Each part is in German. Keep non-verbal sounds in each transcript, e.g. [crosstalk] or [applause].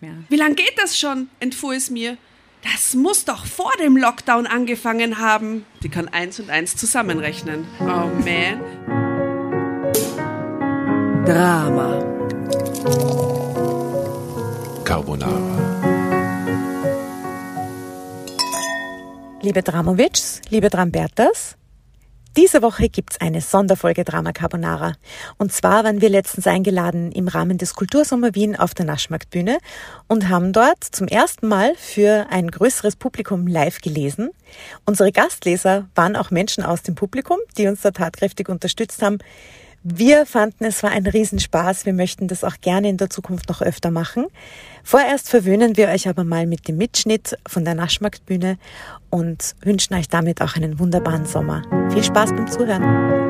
mehr. Wie lange geht das schon? entfuhr es mir. Das muss doch vor dem Lockdown angefangen haben. Sie kann eins und eins zusammenrechnen. Oh man. Drama. Carbonara. Liebe Dramovics, liebe Drambertas, diese Woche gibt's eine Sonderfolge Drama Carbonara. Und zwar waren wir letztens eingeladen im Rahmen des Kultursommer Wien auf der Naschmarktbühne und haben dort zum ersten Mal für ein größeres Publikum live gelesen. Unsere Gastleser waren auch Menschen aus dem Publikum, die uns da tatkräftig unterstützt haben. Wir fanden, es war ein Riesenspaß. Wir möchten das auch gerne in der Zukunft noch öfter machen. Vorerst verwöhnen wir euch aber mal mit dem Mitschnitt von der Naschmarktbühne und wünschen euch damit auch einen wunderbaren Sommer. Viel Spaß beim Zuhören.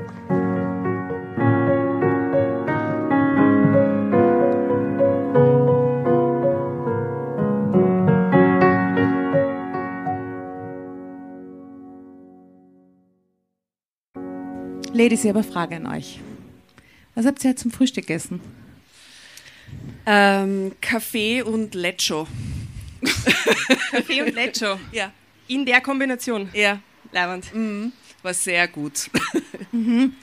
Ladies, ich habe eine Frage an euch. Was habt ihr zum Frühstück gegessen? Ähm, Kaffee und Lecho. [laughs] Kaffee und Lecho. Ja. In der Kombination. Ja. Leibend. Mhm. War sehr gut. [laughs] Mhm.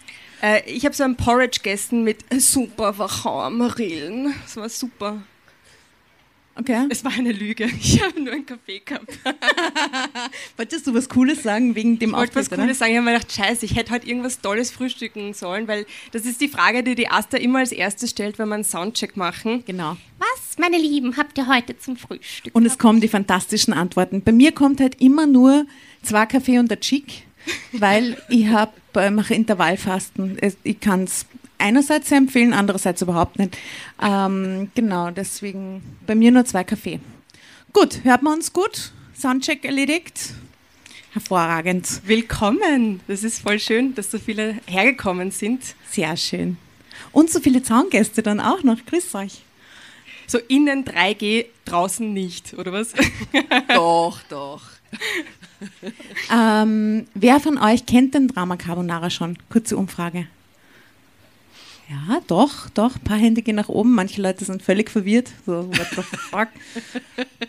Äh, ich habe so ein Porridge gegessen mit super Wachau-Marillen. Das war super. Okay. Es war eine Lüge. [laughs] Ich habe nur einen Kaffee gehabt. [laughs] Wolltest du was Cooles sagen wegen dem Ich wollte was? Cooles sagen. Ich habe mir gedacht, scheiße, ich hätte heute irgendwas Tolles frühstücken sollen, weil das ist die Frage, die die Asta immer als erstes stellt, wenn wir einen Soundcheck machen. Genau. Was, meine Lieben, habt ihr heute zum Frühstück? Und es kommen die fantastischen Antworten. Bei mir kommt halt immer nur zwei Kaffee und ein Chick, [laughs] weil ich hab, äh, mache Intervallfasten. Ich kann es einerseits empfehlen, andererseits überhaupt nicht. Ähm, genau, deswegen bei mir nur zwei Kaffee. Gut, hört man uns gut? Soundcheck erledigt? Hervorragend. Willkommen! Das ist voll schön, dass so viele hergekommen sind. Sehr schön. Und so viele Zaungäste dann auch noch. Grüß euch. So innen 3G, draußen nicht, oder was? [laughs] doch, doch. [laughs] [laughs] Ähm, wer von euch kennt den Drama Carbonara schon? Kurze Umfrage. Ja, doch, doch. Ein paar Hände gehen nach oben. Manche Leute sind völlig verwirrt. So, what the fuck?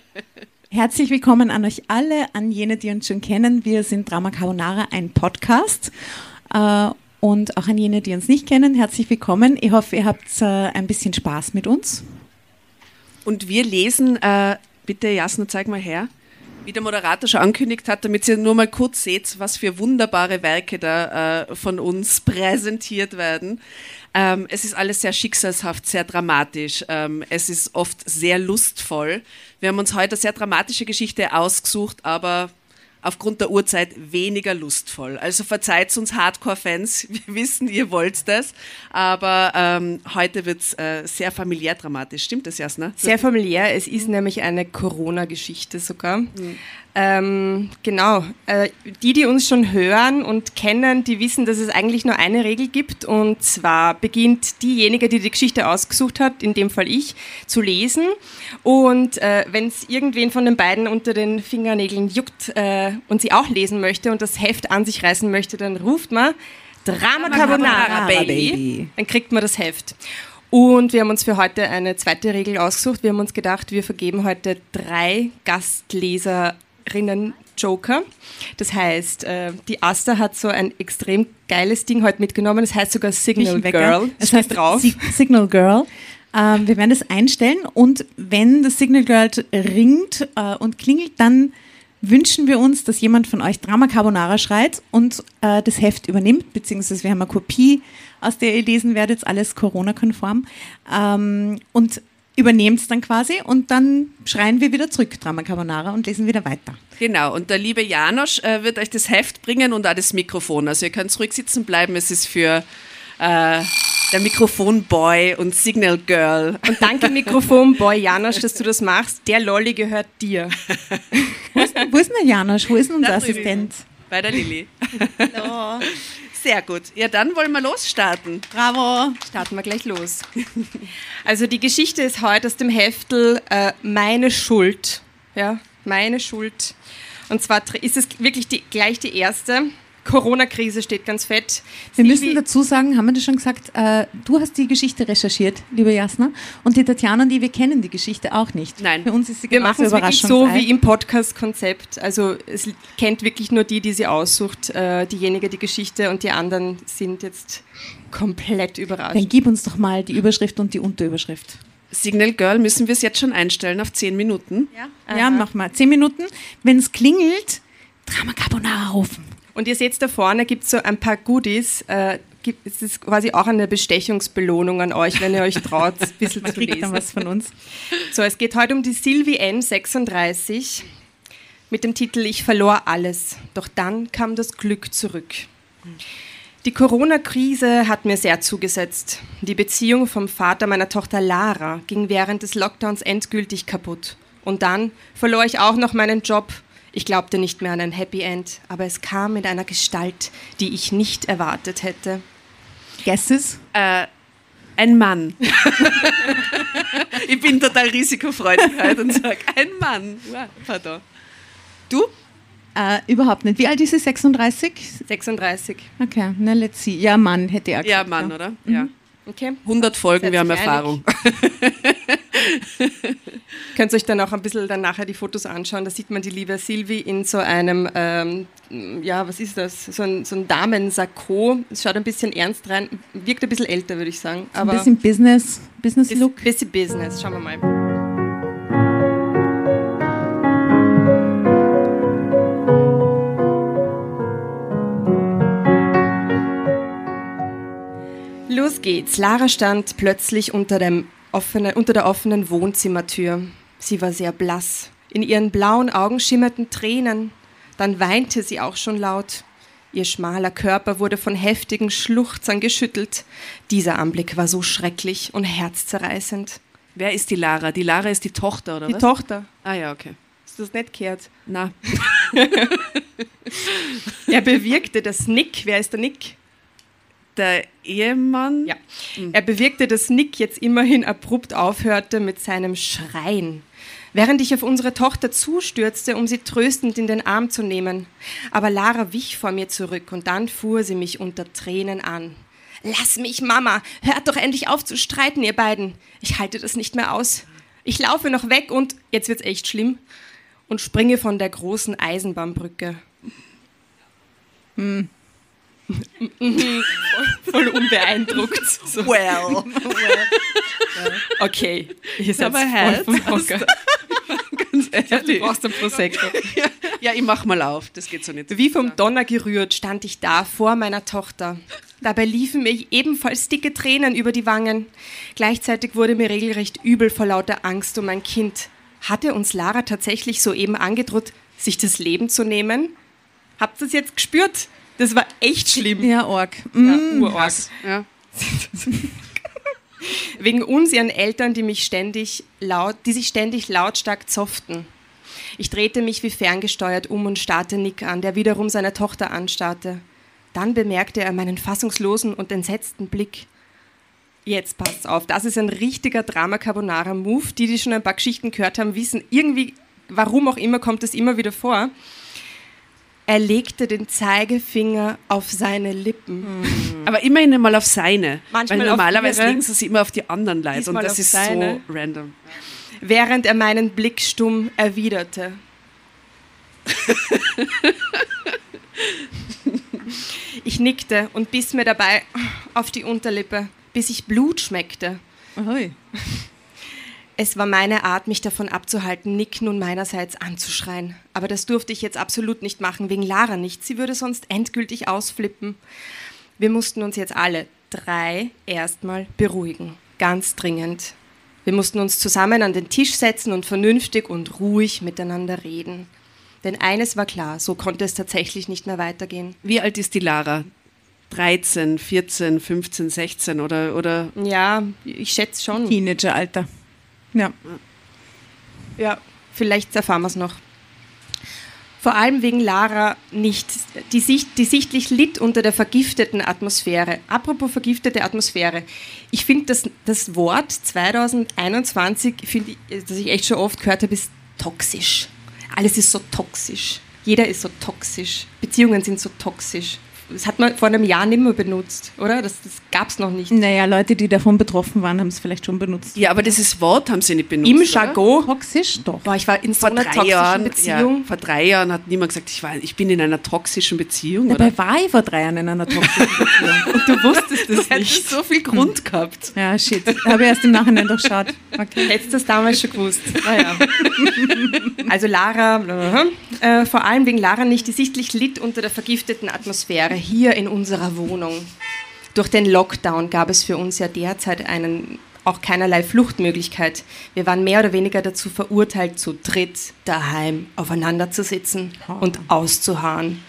[laughs] Herzlich willkommen an euch alle, an jene, die uns schon kennen. Wir sind Drama Carbonara, ein Podcast. Äh, und auch an jene, die uns nicht kennen, herzlich willkommen. Ich hoffe, ihr habt äh, ein bisschen Spaß mit uns. Und wir lesen, äh, bitte Jasna, zeig mal her, wie der Moderator schon angekündigt hat, damit ihr nur mal kurz seht, was für wunderbare Werke da äh, von uns präsentiert werden. Ähm, es ist alles sehr schicksalshaft, sehr dramatisch. Ähm, es ist oft sehr lustvoll. Wir haben uns heute eine sehr dramatische Geschichte ausgesucht, aber aufgrund der Uhrzeit weniger lustvoll. Also verzeiht uns Hardcore-Fans, [laughs] wir wissen, ihr wollt das, aber ähm, heute wird es äh, sehr familiär dramatisch. Stimmt das, Jasna? Sehr familiär. Es ist nämlich eine Corona-Geschichte sogar. Ähm, genau. Äh, die, die uns schon hören und kennen, die wissen, dass es eigentlich nur eine Regel gibt. Und zwar beginnt diejenige, die die Geschichte ausgesucht hat, in dem Fall ich, zu lesen. Und äh, wenn es irgendwen von den beiden unter den Fingernägeln juckt äh, und sie auch lesen möchte und das Heft an sich reißen möchte, dann ruft man Drama Carbonara, Baby. Dann kriegt man das Heft. Und wir haben uns für heute eine zweite Regel ausgesucht. Wir haben uns gedacht, wir vergeben heute drei Gastleserinnen Joker. Das heißt, die Asta hat so ein extrem geiles Ding heute mitgenommen. Das heißt sogar Signal Girl. Es heißt drauf. Signal Girl. Ähm, wir werden das einstellen und wenn das Signal Girl ringt äh, und klingelt, dann wünschen wir uns, dass jemand von euch Drama Carbonara schreit und äh, das Heft übernimmt, beziehungsweise wir haben eine Kopie, aus der ihr lesen werdet, alles Corona-konform. Ähm, und übernehmt es dann quasi und dann schreien wir wieder zurück, Drama Carbonara, und lesen wieder weiter. Genau, und der liebe Janosch äh, wird euch das Heft bringen und auch das Mikrofon. Also ihr könnt ruhig sitzen bleiben, es ist für äh, der Mikrofonboy und Signal Girl. Und danke Mikrofonboy Janosch, dass du das machst. Der Lolli gehört dir. wo, ist, wo ist denn der Janosch? Wo ist denn unser Assistent? Bei der Lilly. Hallo. Sehr gut. Ja, dann wollen wir losstarten. Bravo. Starten wir gleich los. Also die Geschichte ist heute aus dem Heftel äh, Meine Schuld. Ja, meine Schuld. Und zwar ist es wirklich die, gleich die erste. Corona-Krise steht ganz fett. Wir Silvi müssen dazu sagen, haben wir das schon gesagt, äh, du hast die Geschichte recherchiert, liebe Jasna, und die Tatjana und die, wir kennen die Geschichte auch nicht. Nein. Für uns ist sie Wir machen es wirklich so wie im Podcast-Konzept. Also es kennt wirklich nur die, die sie aussucht, äh, diejenige die Geschichte und die anderen sind jetzt komplett überrascht. Dann gib uns doch mal die Überschrift und die Unterüberschrift. Signal Girl, müssen wir es jetzt schon einstellen auf 10 Minuten? Ja, ja mach mal. 10 Minuten. Wenn es klingelt, Drama Carbonara rufen. Und ihr seht da vorne gibt es so ein paar Goodies. Äh, gibt, es ist quasi auch eine Bestechungsbelohnung an euch, wenn ihr euch traut, ein [laughs] bisschen Man zu lesen. Dann was von uns. So, es geht heute um die Sylvie N36 mit dem Titel Ich verlor alles, doch dann kam das Glück zurück. Die Corona-Krise hat mir sehr zugesetzt. Die Beziehung vom Vater meiner Tochter Lara ging während des Lockdowns endgültig kaputt. Und dann verlor ich auch noch meinen Job ich glaubte nicht mehr an ein Happy End, aber es kam in einer Gestalt, die ich nicht erwartet hätte. Guesses? Äh, ein Mann. [laughs] ich bin total risikofreudig heute und sage, ein Mann. Pardon. Du? Äh, überhaupt nicht. Wie alt ist sie? 36? 36. Okay, na let's see. Ja, Mann hätte er gesagt. Ja, Mann, oder? Mhm. Ja. Okay. 100 Folgen, wir haben Erfahrung. [laughs] [laughs] Könnt ihr euch dann auch ein bisschen dann nachher die Fotos anschauen. Da sieht man die liebe Silvi in so einem, ähm, ja, was ist das? So ein, so ein Damensakko. Es schaut ein bisschen ernst rein, wirkt ein bisschen älter, würde ich sagen. Aber ein bisschen Business, Business Look. Bisschen Business, schauen wir mal. Los geht's. Lara stand plötzlich unter, dem offene, unter der offenen Wohnzimmertür. Sie war sehr blass. In ihren blauen Augen schimmerten Tränen. Dann weinte sie auch schon laut. Ihr schmaler Körper wurde von heftigen Schluchzern geschüttelt. Dieser Anblick war so schrecklich und herzzerreißend. Wer ist die Lara? Die Lara ist die Tochter, oder die was? Die Tochter. Ah ja, okay. Du das nicht gehört? Na. [laughs] er bewirkte das Nick. Wer ist der Nick? Der Ehemann. Ja. Mhm. Er bewirkte, dass Nick jetzt immerhin abrupt aufhörte mit seinem Schreien. Während ich auf unsere Tochter zustürzte, um sie tröstend in den Arm zu nehmen. Aber Lara wich vor mir zurück und dann fuhr sie mich unter Tränen an. Lass mich, Mama! Hört doch endlich auf zu streiten, ihr beiden! Ich halte das nicht mehr aus. Ich laufe noch weg und, jetzt wird's echt schlimm, und springe von der großen Eisenbahnbrücke. Hm. [laughs] voll, unbeeindruckt. [laughs] So. [laughs] Well. Okay. Ihr seid aber Herz. [laughs] Ganz ehrlich. Du brauchst ein Prosecco. Ja, ja, ich mach mal auf. Das geht so nicht. Wie vom Donner gerührt stand ich da vor meiner Tochter. Dabei liefen mir ebenfalls dicke Tränen über die Wangen. Gleichzeitig wurde mir regelrecht übel vor lauter Angst um mein Kind. Hatte uns Lara tatsächlich soeben angedroht, sich das Leben zu nehmen? Habt ihr es jetzt gespürt? Das war echt schlimm. Ja, Org. Mm. Ja, Urorg. Ja. Wegen uns, ihren Eltern, die mich ständig laut, die sich ständig lautstark zofften. Ich drehte mich wie ferngesteuert um und starrte Nick an, der wiederum seine Tochter anstarrte. Dann bemerkte er meinen fassungslosen und entsetzten Blick. Jetzt passt auf, das ist ein richtiger Drama Carbonara Move. Die, die schon ein paar Geschichten gehört haben, wissen irgendwie, warum auch immer kommt es immer wieder vor. Er legte den Zeigefinger auf seine Lippen. Mhm. Aber immerhin einmal auf seine. Manchmal Weil normalerweise legen sie sie immer auf die anderen Leute und das ist seine. so random. Während er meinen Blick stumm erwiderte. Ich nickte und biss mir dabei auf die Unterlippe, bis ich Blut schmeckte. Ahoi. Es war meine Art, mich davon abzuhalten, Nick nun meinerseits anzuschreien. Aber das durfte ich jetzt absolut nicht machen, wegen Lara nicht. Sie würde sonst endgültig ausflippen. Wir mussten uns jetzt alle drei erstmal beruhigen. Ganz dringend. Wir mussten uns zusammen an den Tisch setzen und vernünftig und ruhig miteinander reden. Denn eines war klar, so konnte es tatsächlich nicht mehr weitergehen. Wie alt ist die Lara? 13, 14, 15, 16 oder, oder Ja, ich schätze schon. Teenageralter. Ja. Ja, vielleicht erfahren wir es noch. Vor allem wegen Lara nicht, die, sicht, die sichtlich litt unter der vergifteten Atmosphäre. Apropos vergiftete Atmosphäre. Ich finde das, das Wort 2021, finde ich, das ich echt schon oft gehört habe, ist toxisch. Alles ist so toxisch. Jeder ist so toxisch. Beziehungen sind so toxisch. Das hat man vor einem Jahr nicht mehr benutzt, oder? Das, das gab es noch nicht. Naja, Leute, die davon betroffen waren, haben es vielleicht schon benutzt. Ja, aber dieses Wort haben sie nicht benutzt. Im? Jargon. Toxisch doch. Boah, ich war in so Vor einer drei, toxischen Jahren, Beziehung. ja, vor drei Jahren hat niemand gesagt, ich, war, ich bin in einer toxischen Beziehung. Dabei Oder? war ich vor drei Jahren in einer toxischen [laughs] Beziehung. Und du wusstest Du es hättest nicht. so viel Grund gehabt. Ja, shit. Habe ich erst im Nachhinein durchschaut. Okay. Hättest du das damals schon gewusst. Naja. [laughs] Also Lara, äh, vor allem wegen Lara nicht, die sichtlich litt unter der vergifteten Atmosphäre hier in unserer Wohnung. Durch den Lockdown gab es für uns ja derzeit einen, auch keinerlei Fluchtmöglichkeit. Wir waren mehr oder weniger dazu verurteilt, zu dritt daheim aufeinander zu sitzen und auszuharren.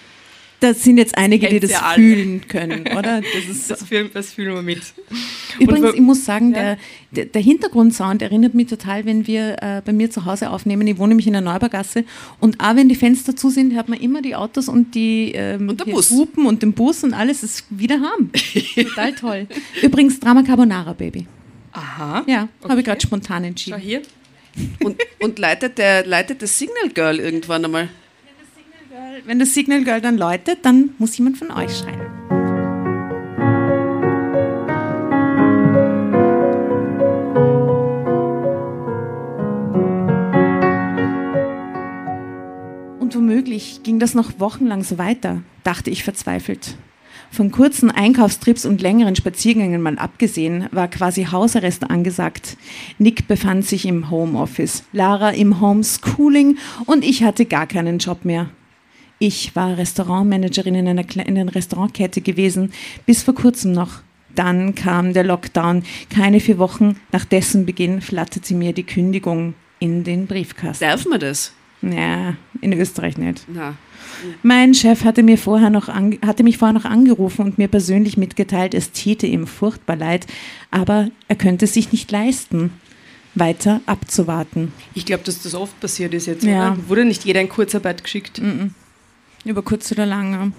Das sind jetzt einige, die das ja fühlen können, [laughs] oder? Das ist Das fühlen, das fühlen wir mit. Übrigens, ich muss sagen, der, der, der Hintergrundsound erinnert mich total, wenn wir äh, bei mir zu Hause aufnehmen. Ich wohne nämlich in der Neubaugasse und auch wenn die Fenster zu sind, hört man immer die Autos und die ähm, Und. Hupen und den Bus und alles ist wieder haben. [laughs] total toll. Übrigens, Drama Carbonara, Baby. Aha. Ja, habe Okay. ich gerade spontan Schau entschieden. hier. Und, und leitet, der, leitet das Signal Girl irgendwann einmal. Wenn das Signal Girl dann läutet, dann muss jemand von euch schreien. Und womöglich ging das noch wochenlang so weiter, dachte ich verzweifelt. Von kurzen Einkaufstrips und längeren Spaziergängen mal abgesehen, war quasi Hausarrest angesagt. Nick befand sich im Homeoffice, Lara im Homeschooling und ich hatte gar keinen Job mehr. Ich war Restaurantmanagerin in einer kleinen Restaurantkette gewesen, bis vor kurzem noch. Dann kam der Lockdown. Keine vier Wochen nach dessen Beginn flatterte mir die Kündigung in den Briefkasten. Darf man das? Ja, in Österreich nicht. Na. Mein Chef hatte, mir vorher noch hatte mich vorher noch angerufen und mir persönlich mitgeteilt, es täte ihm furchtbar leid, aber er könnte sich nicht leisten, weiter abzuwarten. Ich glaube, dass das oft passiert ist jetzt. Ja. Oder? Wurde nicht jeder in Kurzarbeit geschickt? Über kurz oder lang.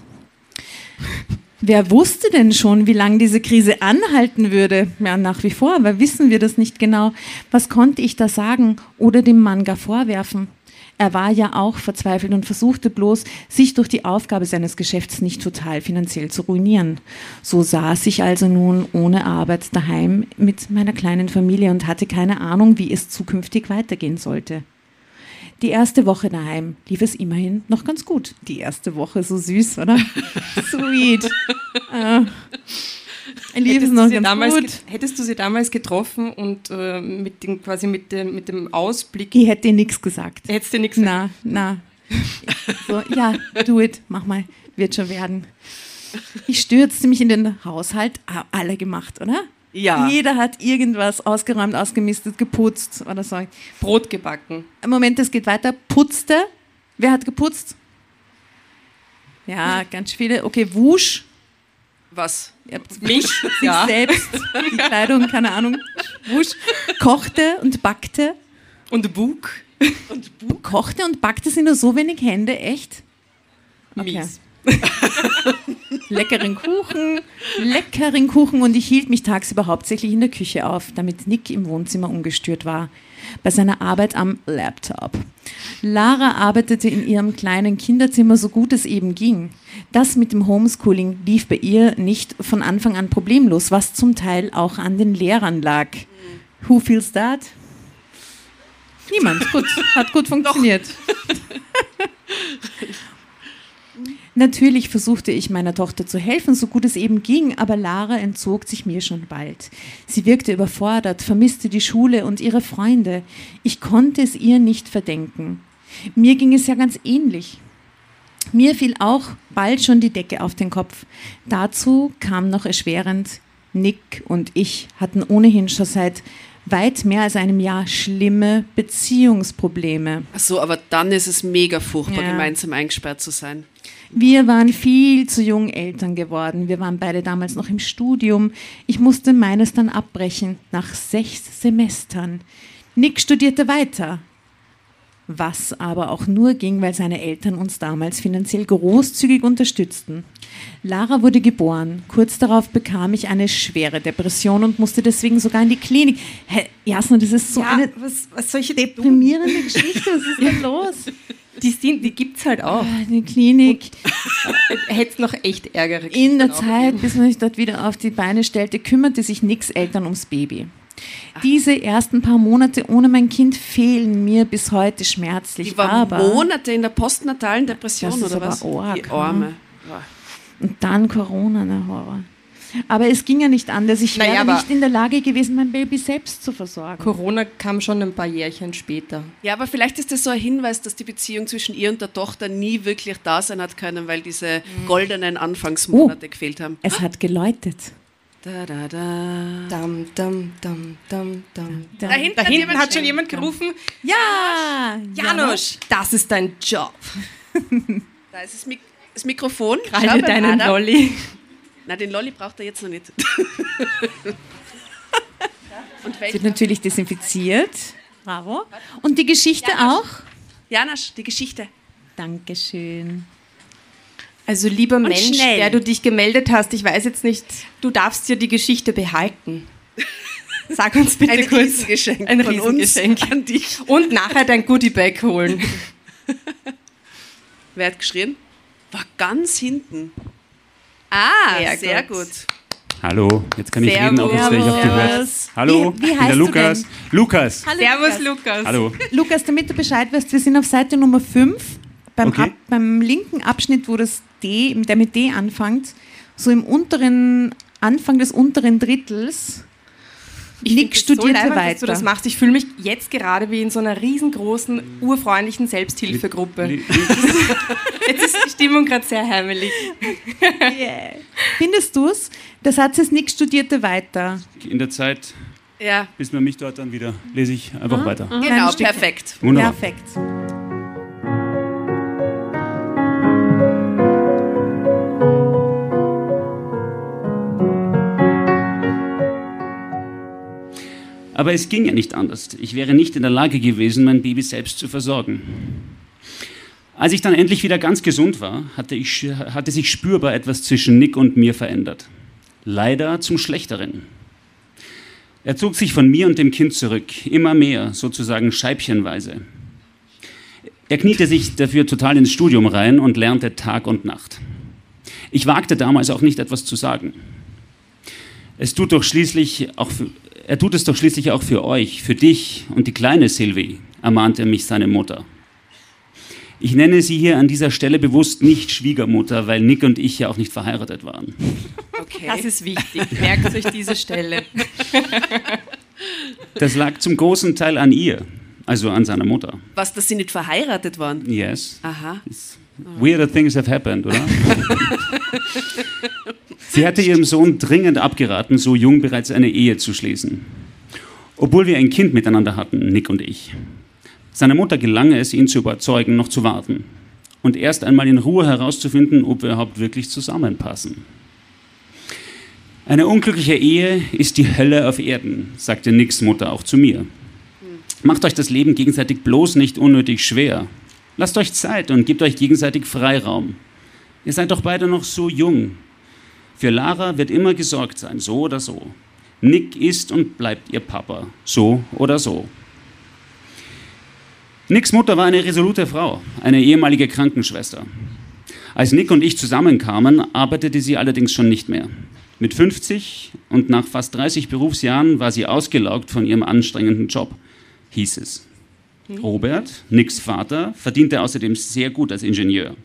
Wer wusste denn schon, wie lange diese Krise anhalten würde? Ja, nach wie vor, aber wissen wir das nicht genau. Was konnte ich da sagen oder dem Mann gar vorwerfen? Er war ja auch verzweifelt und versuchte bloß, sich durch die Aufgabe seines Geschäfts nicht total finanziell zu ruinieren. So saß ich also nun ohne Arbeit daheim mit meiner kleinen Familie und hatte keine Ahnung, wie es zukünftig weitergehen sollte. Die erste Woche daheim lief es immerhin noch ganz gut. Die erste Woche, so süß, oder? [laughs] Sweet. Äh, lief es Hättest noch du, sie ganz damals gut. hättest du sie damals getroffen und äh, mit dem, quasi mit dem, mit dem Ausblick, Ich hätte dir nichts gesagt. hättest du nichts Na, na. So, ja, do it, mach mal, wird schon werden. Ich stürzte mich in den Haushalt, alle gemacht, oder? Ja. Jeder hat irgendwas ausgeräumt, ausgemistet, geputzt oder so. Brot gebacken. Moment, es geht weiter. Putzte. Wer hat geputzt? Ja, ganz viele. Okay, wusch. Was? Mich? [laughs] sich ja. selbst, die Kleidung, keine Ahnung. Wusch. Kochte und backte. Und Bug? Kochte und backte sind nur so wenig Hände, echt? Okay. Mies. [laughs] Leckeren Kuchen, leckeren Kuchen und ich hielt mich tagsüber hauptsächlich in der Küche auf, damit Nick im Wohnzimmer ungestört war. Bei seiner Arbeit am Laptop. Lara arbeitete in ihrem kleinen Kinderzimmer so gut es eben ging. Das mit dem Homeschooling lief bei ihr nicht von Anfang an problemlos, was zum Teil auch an den Lehrern lag. Who feels that? Niemand. Gut, hat gut funktioniert. [laughs] Natürlich versuchte ich meiner Tochter zu helfen, so gut es eben ging, aber Lara entzog sich mir schon bald. Sie wirkte überfordert, vermisste die Schule und ihre Freunde. Ich konnte es ihr nicht verdenken. Mir ging es ja ganz ähnlich. Mir fiel auch bald schon die Decke auf den Kopf. Dazu kam noch erschwerend, Nick und ich hatten ohnehin schon seit weit mehr als einem Jahr schlimme Beziehungsprobleme. Ach so, aber dann ist es mega furchtbar, Ja. gemeinsam eingesperrt zu sein. Wir waren viel zu jung Eltern geworden. Wir waren beide damals noch im Studium. Ich musste meines dann abbrechen, nach sechs Semestern. Nick studierte weiter. Was aber auch nur ging, weil seine Eltern uns damals finanziell großzügig unterstützten. Lara wurde geboren. Kurz darauf bekam ich eine schwere Depression und musste deswegen sogar in die Klinik. Hä, Jasna, das ist so eine was, was deprimierende Geschichte. Was ist denn [laughs] los? Die, sind, die gibt's halt auch. Die Klinik. [laughs] Hätte es noch echt Ärger In der Zeit, bis man sich dort wieder auf die Beine stellte, kümmerte sich Nicks Eltern ums Baby. Diese ersten paar Monate ohne mein Kind fehlen mir bis heute schmerzlich. Die war aber Monate in der postnatalen Depression, Das ist oder aber was? arg, Die Arme. und dann Corona, der Horror. Aber es ging ja nicht anders. Ich Naja, wäre nicht in der Lage gewesen, mein Baby selbst zu versorgen. Corona kam schon ein paar Jährchen später. Ja, aber vielleicht ist das so ein Hinweis, dass die Beziehung zwischen ihr und der Tochter nie wirklich da sein hat können, weil diese Mhm. goldenen Anfangsmonate gefehlt haben. Es hat geläutet. Da, da, da. Dam, dam, dam, dam, dam. Da, Da hinten Da hat hinten jemand hat schon jemand gerufen, Ja! Janusz, das ist dein Job. [laughs] Da ist das, Mik das Mikrofon. Beim deinen Adam. Lolli. Na, den Lolli braucht er jetzt noch nicht. [laughs] Und Wird natürlich desinfiziert. Bravo. Und die Geschichte auch? Janasch, die Geschichte. Dankeschön. Also lieber Mensch, schnell. der du dich gemeldet hast, ich weiß jetzt nicht, du darfst dir die Geschichte behalten. [laughs] Sag uns bitte Ein kurz. Riesengeschenk Ein von Riesengeschenk. uns an dich. Und nachher dein Goodiebag holen. [laughs] Wer hat geschrien? War ganz hinten. Ah, Sehr sehr, gut. gut. Hallo, jetzt kann ich reden, auch jetzt werde ich auch gehört. Servus. Hallo, Wie- wie heißt der du Lukas. Lukas, Hallo, Servus, Lukas. Lukas. hallo. Lukas, damit du Bescheid weißt, wir sind auf Seite Nummer 5, beim, Okay. Ab, beim linken Abschnitt, wo das D, der mit D anfängt, so im unteren, Anfang des unteren Drittels. Ich Nick das so studierte leibend, dass weiter. du das machst. Ich fühle mich jetzt gerade wie in so einer riesengroßen, urfreundlichen Selbsthilfegruppe. [laughs] Jetzt ist die Stimmung gerade sehr heimelig. [laughs] Yeah. Findest du es? Der Satz ist, Nick studierte weiter. In der Zeit, Ja, bis man mich dort dann wieder, lese ich einfach weiter. genau, perfekt. Wunderbar. Perfekt. Aber es ging ja nicht anders. Ich wäre nicht in der Lage gewesen, mein Baby selbst zu versorgen. Als ich dann endlich wieder ganz gesund war, hatte, ich, hatte sich spürbar etwas zwischen Nick und mir verändert. Leider zum Schlechteren. Er zog sich von mir und dem Kind zurück, immer mehr, sozusagen scheibchenweise. Er kniete sich dafür total ins Studium rein und lernte Tag und Nacht. Ich wagte damals auch nicht etwas zu sagen. Es tut doch schließlich auch für, er tut es doch schließlich auch für euch, für dich und die kleine Sylvie, ermahnte mich seine Mutter. Ich nenne sie hier an dieser Stelle bewusst nicht Schwiegermutter, weil Nick und ich ja auch nicht verheiratet waren. Okay. Das ist wichtig. Merkt euch diese Stelle. Das lag zum großen Teil an ihr, also an seiner Mutter. Was, dass sie nicht verheiratet waren? Yes. Aha. Weirder things have happened, oder? [laughs] Sie hatte ihrem Sohn dringend abgeraten, so jung bereits eine Ehe zu schließen. Obwohl wir ein Kind miteinander hatten, Nick und ich. Seiner Mutter gelang es, ihn zu überzeugen, noch zu warten. Und erst einmal in Ruhe herauszufinden, ob wir überhaupt wirklich zusammenpassen. Eine unglückliche Ehe ist die Hölle auf Erden, sagte Nicks Mutter auch zu mir. Macht euch das Leben gegenseitig bloß nicht unnötig schwer. Lasst euch Zeit und gebt euch gegenseitig Freiraum. Ihr seid doch beide noch so jung. Für Lara wird immer gesorgt sein, so oder so. Nick ist und bleibt ihr Papa, so oder so. Nicks Mutter war eine resolute Frau, eine ehemalige Krankenschwester. Als Nick und ich zusammenkamen, arbeitete sie allerdings schon nicht mehr. Mit 50 und nach fast 30 Berufsjahren war sie ausgelaugt von ihrem anstrengenden Job, hieß es. Robert, Nicks Vater, verdiente außerdem sehr gut als Ingenieur.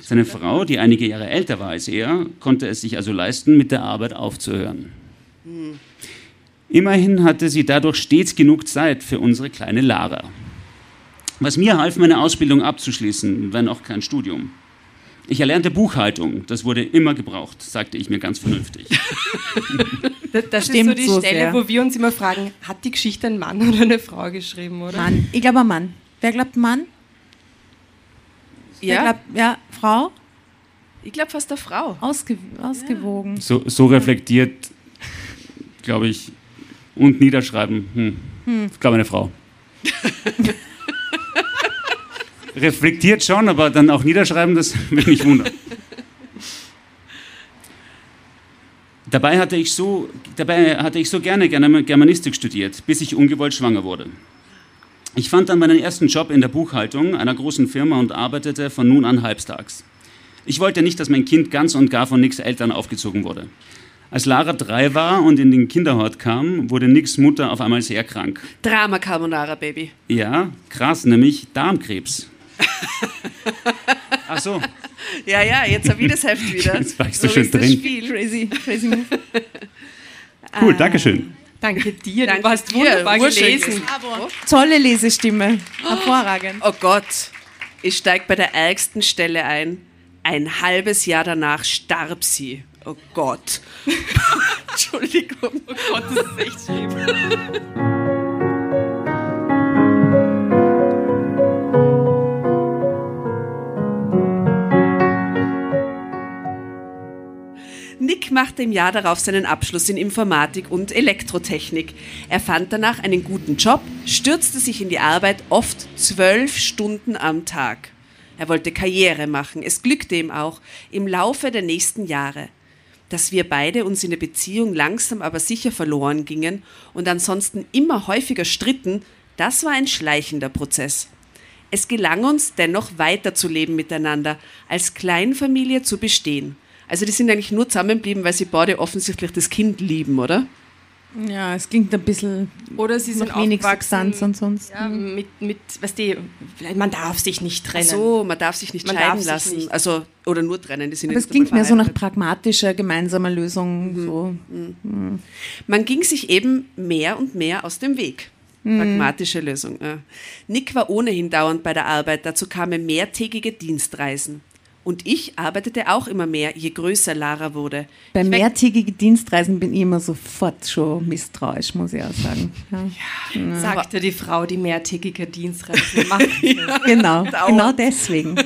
Seine Frau, die einige Jahre älter war als er, konnte es sich also leisten, mit der Arbeit aufzuhören. Immerhin hatte sie dadurch stets genug Zeit für unsere kleine Lara. Was mir half, meine Ausbildung abzuschließen, wenn auch kein Studium. Ich erlernte Buchhaltung, das wurde immer gebraucht, sagte ich mir ganz vernünftig. [laughs] Das, das ist so die so Stelle, sehr. wo wir uns immer fragen, hat die Geschichte ein Mann [laughs] oder eine Frau geschrieben, oder? Mann. Ich glaube ein Mann. Wer glaubt Mann? Wer Ja, glaubt, ja, Frau? ich glaube fast der Frau. Ausge ausgewogen. So, so reflektiert, glaube ich, und niederschreiben. Hm. Ich glaube, eine Frau. [laughs] reflektiert schon, aber dann auch niederschreiben, das [laughs] würde mich wundern. Dabei hatte, ich so, dabei hatte ich so gerne Germ- Germanistik studiert, bis ich ungewollt schwanger wurde. Ich fand dann meinen ersten Job in der Buchhaltung einer großen Firma und arbeitete von nun an halbstags. Ich wollte nicht, dass mein Kind ganz und gar von Nicks Eltern aufgezogen wurde. Als Lara drei war und in den Kinderhort kam, wurde Nicks Mutter auf einmal sehr krank. Drama Carbonara, Baby. Ja, krass, nämlich Darmkrebs. Ach so, Ja, ja, jetzt habe ich das Heft [laughs] wieder. Jetzt war ich so So schön ist das drin. Spiel. Crazy, crazy move. [laughs] cool, dankeschön. Danke dir, Danke du hast dir, wunderbar gelesen. Tolle Lesestimme. Hervorragend. Oh Gott, ich steige bei der ärgsten Stelle ein. Ein halbes Jahr danach starb sie. Oh Gott. [laughs] Entschuldigung. Oh Gott, das ist echt schlimm. Nick machte im Jahr darauf seinen Abschluss in Informatik und Elektrotechnik. Er fand danach einen guten Job, stürzte sich in die Arbeit, oft zwölf Stunden am Tag. Er wollte Karriere machen, es glückte ihm auch im Laufe der nächsten Jahre. Dass wir beide uns in der Beziehung langsam aber sicher verloren gingen und ansonsten immer häufiger stritten, das war ein schleichender Prozess. Es gelang uns dennoch weiterzuleben miteinander, als Kleinfamilie zu bestehen. Also die sind eigentlich nur zusammengeblieben, weil sie beide offensichtlich das Kind lieben, oder? Ja, es klingt ein bisschen Oder sie sind noch wenig Substanz ansonsten. ja, mit, mit, weißt du, man darf sich nicht Ach trennen. so, man darf sich nicht Man scheiden lassen. nicht. Also, oder nur trennen. Die sind Aber es klingt mehr so nach pragmatischer gemeinsamer Lösung. So. Man ging sich eben mehr und mehr aus dem Weg. Pragmatische Lösung. Ja. Nick war ohnehin dauernd bei der Arbeit, dazu kamen mehrtägige Dienstreisen. Und ich arbeitete auch immer mehr, je größer Lara wurde. Bei mehrtägigen Dienstreisen bin ich immer sofort schon misstrauisch, muss ich auch sagen. Ja. Sagte die Frau, die mehrtägige Dienstreise [laughs] macht. Genau, [laughs] Dauernd. genau deswegen. [laughs]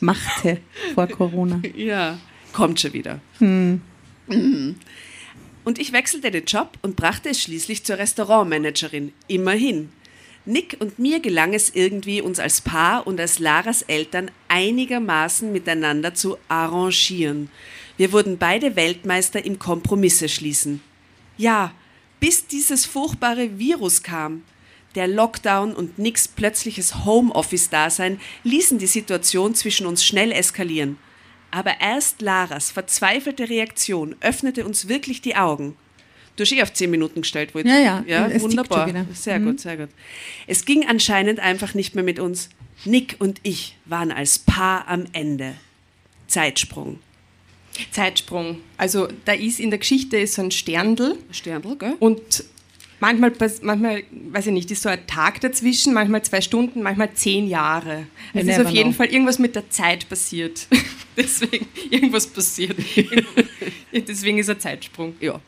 Machte vor Corona. Ja, kommt schon wieder. Mhm. Und ich wechselte den Job und brachte es schließlich zur Restaurantmanagerin. Immerhin. Nick und mir gelang es irgendwie, uns als Paar und als Laras Eltern einigermaßen miteinander zu arrangieren. Wir wurden beide Weltmeister im Kompromisse schließen. Ja, bis dieses furchtbare Virus kam. Der Lockdown und Nicks plötzliches Homeoffice-Dasein ließen die Situation zwischen uns schnell eskalieren. Aber erst Laras verzweifelte Reaktion öffnete uns wirklich die Augen. Du hast eh auf zehn Minuten gestellt, wo Ja, ja, ja es tickt wunderbar. schon wieder. Mhm. Sehr gut, sehr gut. Es ging anscheinend einfach nicht mehr mit uns. Nick und ich waren als Paar am Ende. Zeitsprung. Zeitsprung. Also da ist in der Geschichte ist so ein Sterndl Sterndl, gell? und manchmal, pass- manchmal, weiß ich nicht, ist so ein Tag dazwischen, manchmal zwei Stunden, manchmal zehn Jahre. Es ist auf jeden know. Fall irgendwas mit der Zeit passiert. [laughs] Deswegen, irgendwas passiert. [laughs] Deswegen ist ein Zeitsprung. Ja.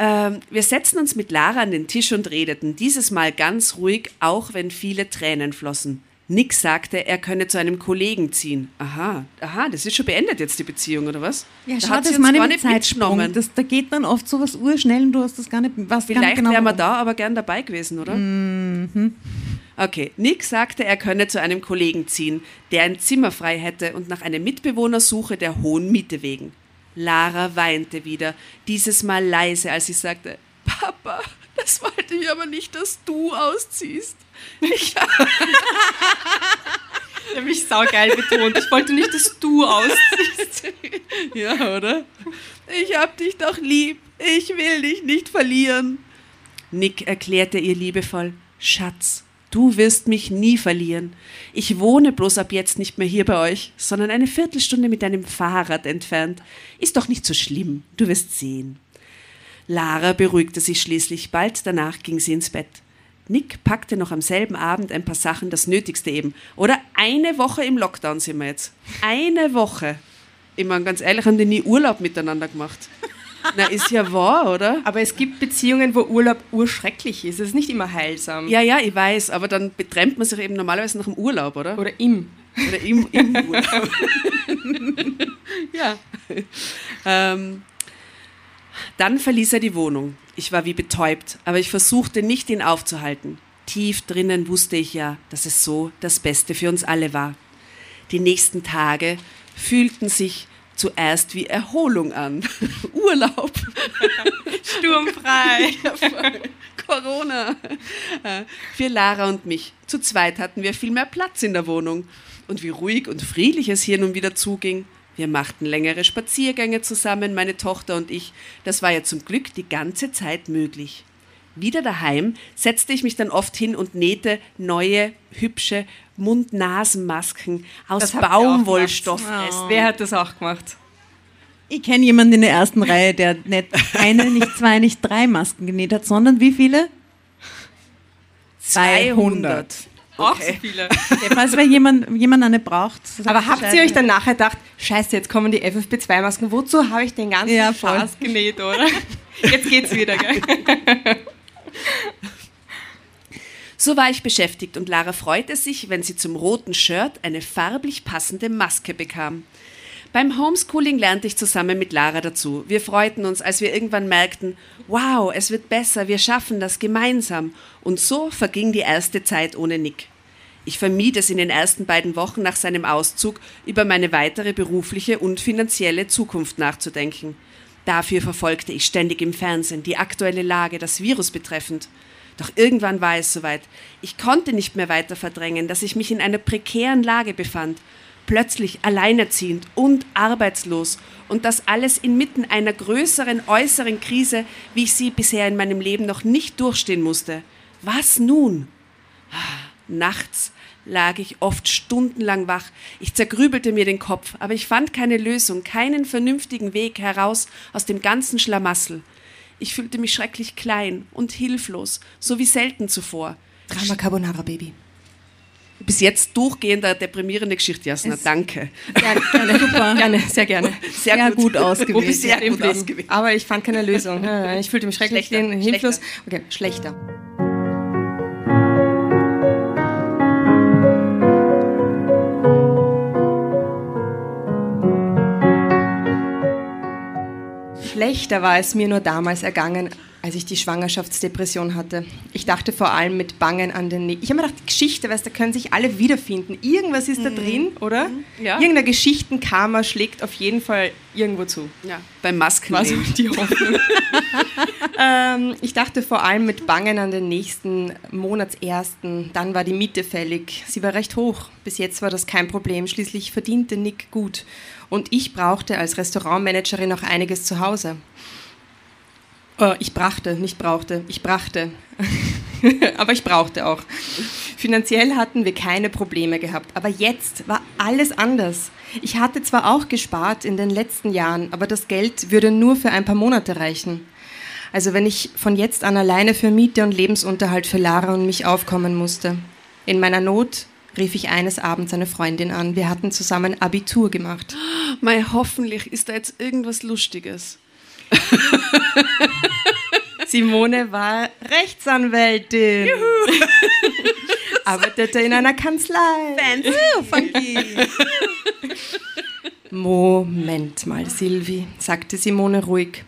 Ähm, wir setzten uns mit Lara an den Tisch und redeten, dieses Mal ganz ruhig, auch wenn viele Tränen flossen. Nick sagte, er könne zu einem Kollegen ziehen. Aha, aha, das ist schon beendet jetzt, die Beziehung, oder was? Ja, Da schau, hat sie das uns meine gar ich nicht mitgenommen. Das, da geht dann oft sowas urschnell und du hast das gar nicht, nicht Vielleicht genau. wären wir da aber gern dabei gewesen, oder? Mhm. Okay, Nick sagte, er könne zu einem Kollegen ziehen, der ein Zimmer frei hätte und nach einem Mitbewohner suche der hohen Miete wegen. Lara weinte wieder, dieses Mal leise, als sie sagte, Papa, das wollte ich aber nicht, dass du ausziehst. Ich, [laughs] [laughs] Ich habe mich saugeil betont. Ich wollte nicht, dass du ausziehst. [laughs] ja, oder? Ich hab dich doch lieb. Ich will dich nicht verlieren. Nick erklärte ihr liebevoll, Schatz, du wirst mich nie verlieren. Ich wohne bloß ab jetzt nicht mehr hier bei euch, sondern eine Viertelstunde mit deinem Fahrrad entfernt. Ist doch nicht so schlimm, du wirst sehen. Lara beruhigte sich schließlich, bald danach ging sie ins Bett. Nick packte noch am selben Abend ein paar Sachen, das Nötigste eben. Oder eine Woche im Lockdown sind wir jetzt. Eine Woche. Ich meine, ganz ehrlich, haben die nie Urlaub miteinander gemacht. Na, ist ja wahr, oder? Aber es gibt Beziehungen, wo Urlaub urschrecklich ist. Es ist nicht immer heilsam. Ja, ja, ich weiß, aber dann betrennt man sich eben normalerweise nach dem Urlaub, oder? Oder im. Oder im, im Urlaub. [laughs] ja. Ähm, dann verließ er die Wohnung. Ich war wie betäubt, aber ich versuchte nicht, ihn aufzuhalten. Tief drinnen wusste ich ja, dass es so das Beste für uns alle war. Die nächsten Tage fühlten sich zuerst wie Erholung an. [laughs] Urlaub. [laughs] Sturmfrei. [laughs] Corona. Äh, Für Lara und mich. Zu zweit hatten wir viel mehr Platz in der Wohnung. Und wie ruhig und friedlich es hier nun wieder zuging. Wir machten längere Spaziergänge zusammen, meine Tochter und ich. Das war ja zum Glück die ganze Zeit möglich. Wieder daheim setzte ich mich dann oft hin und nähte neue, hübsche Mund-Nasen-Masken aus Baumwollstoff. Wer hat das auch gemacht? Ich kenne jemanden in der ersten Reihe, der nicht eine, nicht zwei, nicht drei Masken genäht hat, sondern wie viele? 200. Auch so viele. Ja, falls wer jemand, jemand eine braucht. Aber habt ihr euch dann nachher gedacht, scheiße, jetzt kommen die FFP2-Masken, wozu habe ich den ganzen Ja. Spaß genäht, oder? Jetzt geht's wieder, gell? [laughs] So war ich beschäftigt und Lara freute sich, wenn sie zum roten Shirt eine farblich passende Maske bekam. Beim Homeschooling lernte ich zusammen mit Lara dazu. Wir freuten uns, als wir irgendwann merkten, wow, es wird besser, wir schaffen das gemeinsam. Und so verging die erste Zeit ohne Nick. Ich vermied es in den ersten beiden Wochen nach seinem Auszug, über meine weitere berufliche und finanzielle Zukunft nachzudenken. Dafür verfolgte ich ständig im Fernsehen die aktuelle Lage, das Virus betreffend. Doch irgendwann war es soweit. Ich konnte nicht mehr weiter verdrängen, dass ich mich in einer prekären Lage befand, plötzlich alleinerziehend und arbeitslos und das alles inmitten einer größeren äußeren Krise, wie ich sie bisher in meinem Leben noch nicht durchstehen musste. Was nun? Nachts lag ich oft stundenlang wach. Ich zergrübelte mir den Kopf, aber ich fand keine Lösung, keinen vernünftigen Weg heraus aus dem ganzen Schlamassel. Ich fühlte mich schrecklich klein und hilflos, so wie selten zuvor. Drama Carbonara, Baby. Bis jetzt durchgehender deprimierende Geschichte, Jasna. Danke. Gerne, gerne, super. gerne, sehr gerne. [laughs] Sehr, Sehr gut Sehr ausgewählt. Sehr gut ausgewählt. Aber ich fand keine Lösung. Ich fühlte mich schrecklich, Schlechter, hilflos. Okay, schlechter. Schlechter war es mir nur damals ergangen, als ich die Schwangerschaftsdepression hatte. Ich dachte vor allem mit Bangen an den Nick. Ich habe mir gedacht, die Geschichte, weißt, da können sich alle wiederfinden. Irgendwas ist da drin, oder? Ja. Irgendein Geschichtenkarma schlägt auf jeden Fall irgendwo zu. Ja, beim War so Maskennehmen. die Hoffnung. [laughs] ähm, ich dachte vor allem mit Bangen an den nächsten Monatsersten. Dann war die Miete fällig. Sie war recht hoch. Bis jetzt war das kein Problem. Schließlich verdiente Nick gut. Und ich brauchte als Restaurantmanagerin noch einiges zu Hause. Äh, ich brachte, nicht brauchte. Ich brachte. [laughs] aber ich brauchte auch. Finanziell hatten wir keine Probleme gehabt. Aber jetzt war alles anders. Ich hatte zwar auch gespart in den letzten Jahren, aber das Geld würde nur für ein paar Monate reichen. Also wenn ich von jetzt an alleine für Miete und Lebensunterhalt für Lara und mich aufkommen musste. In meiner Not rief ich eines Abends eine Freundin an. Wir hatten zusammen Abitur gemacht. Mei, hoffentlich ist da jetzt irgendwas Lustiges. [laughs] Simone war Rechtsanwältin. [laughs] Arbeitete in einer Kanzlei. [laughs] Moment mal, Silvi, sagte Simone ruhig.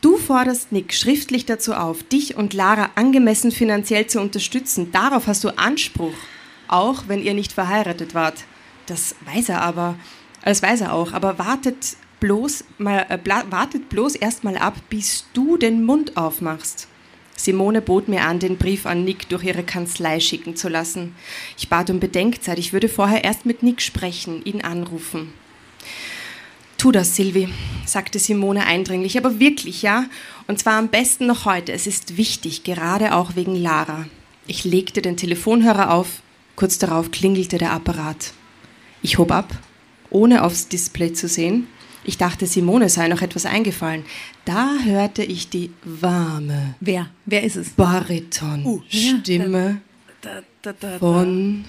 Du forderst Nick schriftlich dazu auf, dich und Lara angemessen finanziell zu unterstützen. Darauf hast du Anspruch, auch wenn ihr nicht verheiratet wart. Das weiß er aber, das weiß er auch, aber wartet bloß mal, äh, wartet bloß erst mal ab, bis du den Mund aufmachst. Simone bot mir an, den Brief an Nick durch ihre Kanzlei schicken zu lassen. Ich bat um Bedenkzeit, ich würde vorher erst mit Nick sprechen, ihn anrufen. Tu das, Silvi, sagte Simone eindringlich, aber wirklich, ja? Und zwar am besten noch heute. Es ist wichtig, gerade auch wegen Lara. Ich legte den Telefonhörer auf. Kurz darauf klingelte der Apparat. Ich hob ab, ohne aufs Display zu sehen. Ich dachte, Simone sei noch etwas eingefallen. Da hörte ich die warme Wer? Wer ist es? Bariton-Stimme Da, da, da, da. von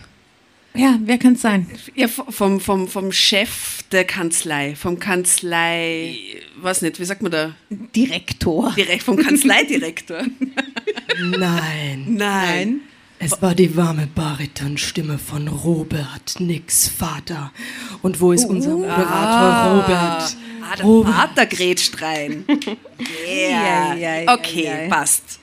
Ja, wer kann es sein? Ja, vom, vom, vom Chef der Kanzlei, vom Kanzlei, was nicht, wie sagt man da? Direktor. Direkt, vom Kanzleidirektor. [laughs] Nein. Nein. Es war die warme Baritonstimme von Robert, Nicks Vater. Und wo ist unser Moderator Robert? Ah, der Vater grätscht rein. [laughs] Yeah. Ja, ja, ja, okay, ja. passt.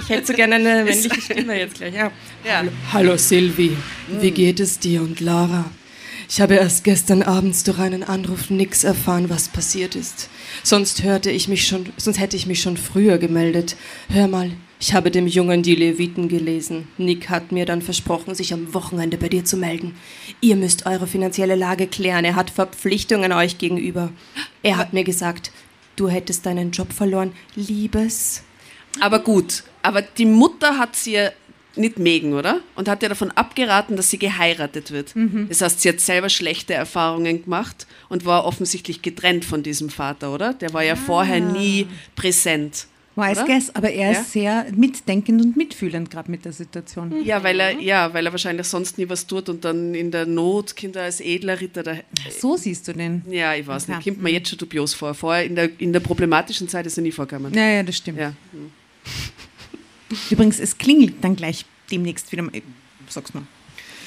Ich hätte so gerne eine [laughs] männliche Stimme jetzt gleich. Ja. Ja. Hallo Silvi, wie geht es dir und Lara? Ich habe erst gestern abends durch einen Anruf nix erfahren, was passiert ist. Sonst hörte ich mich schon, sonst hätte ich mich schon früher gemeldet. Hör mal, ich habe dem Jungen die Leviten gelesen. Nick hat mir dann versprochen, sich am Wochenende bei dir zu melden. Ihr müsst eure finanzielle Lage klären. Er hat Verpflichtungen euch gegenüber. Er hat mir gesagt, du hättest deinen Job verloren. Liebes. Aber gut, aber die Mutter hat sie ja nicht mögen, oder? Und hat ja davon abgeraten, dass sie geheiratet wird. Mhm. Das heißt, sie hat selber schlechte Erfahrungen gemacht und war offensichtlich getrennt von diesem Vater, oder? Der war ja vorher nie präsent. Wise guess, aber er Ja? ist sehr mitdenkend und mitfühlend gerade mit der Situation. Ja, weil er, ja, weil er wahrscheinlich sonst nie was tut und dann in der Not Kinder als edler Ritter da. So siehst du den. Ja, ich weiß Okay. nicht. Kommt mir jetzt schon dubios vor. Vorher in der, in der problematischen Zeit ist er nie vorgekommen. Ja, ja, das stimmt. Ja. Übrigens, es klingelt dann gleich demnächst wieder mal. Sag's mal.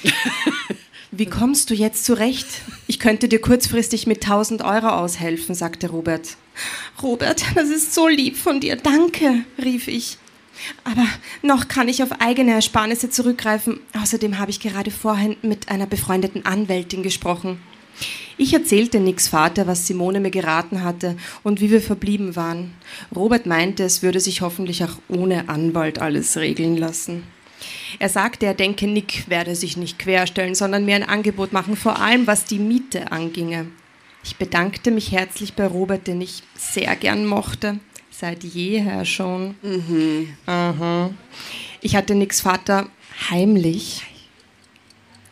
[laughs] Wie kommst du jetzt zurecht? Ich könnte dir kurzfristig mit 1000 Euro aushelfen, sagte Robert. Robert, das ist so lieb von dir. Danke, rief ich. Aber noch kann ich auf eigene Ersparnisse zurückgreifen. Außerdem habe ich gerade vorhin mit einer befreundeten Anwältin gesprochen. Ich erzählte Nicks Vater, was Simone mir geraten hatte und wie wir verblieben waren. Robert meinte, es würde sich hoffentlich auch ohne Anwalt alles regeln lassen. Er sagte, er denke, Nick werde sich nicht querstellen, sondern mir ein Angebot machen, vor allem was die Miete anginge. Ich bedankte mich herzlich bei Robert, den ich sehr gern mochte, seit jeher schon. Aha. Ich hatte Nicks Vater heimlich,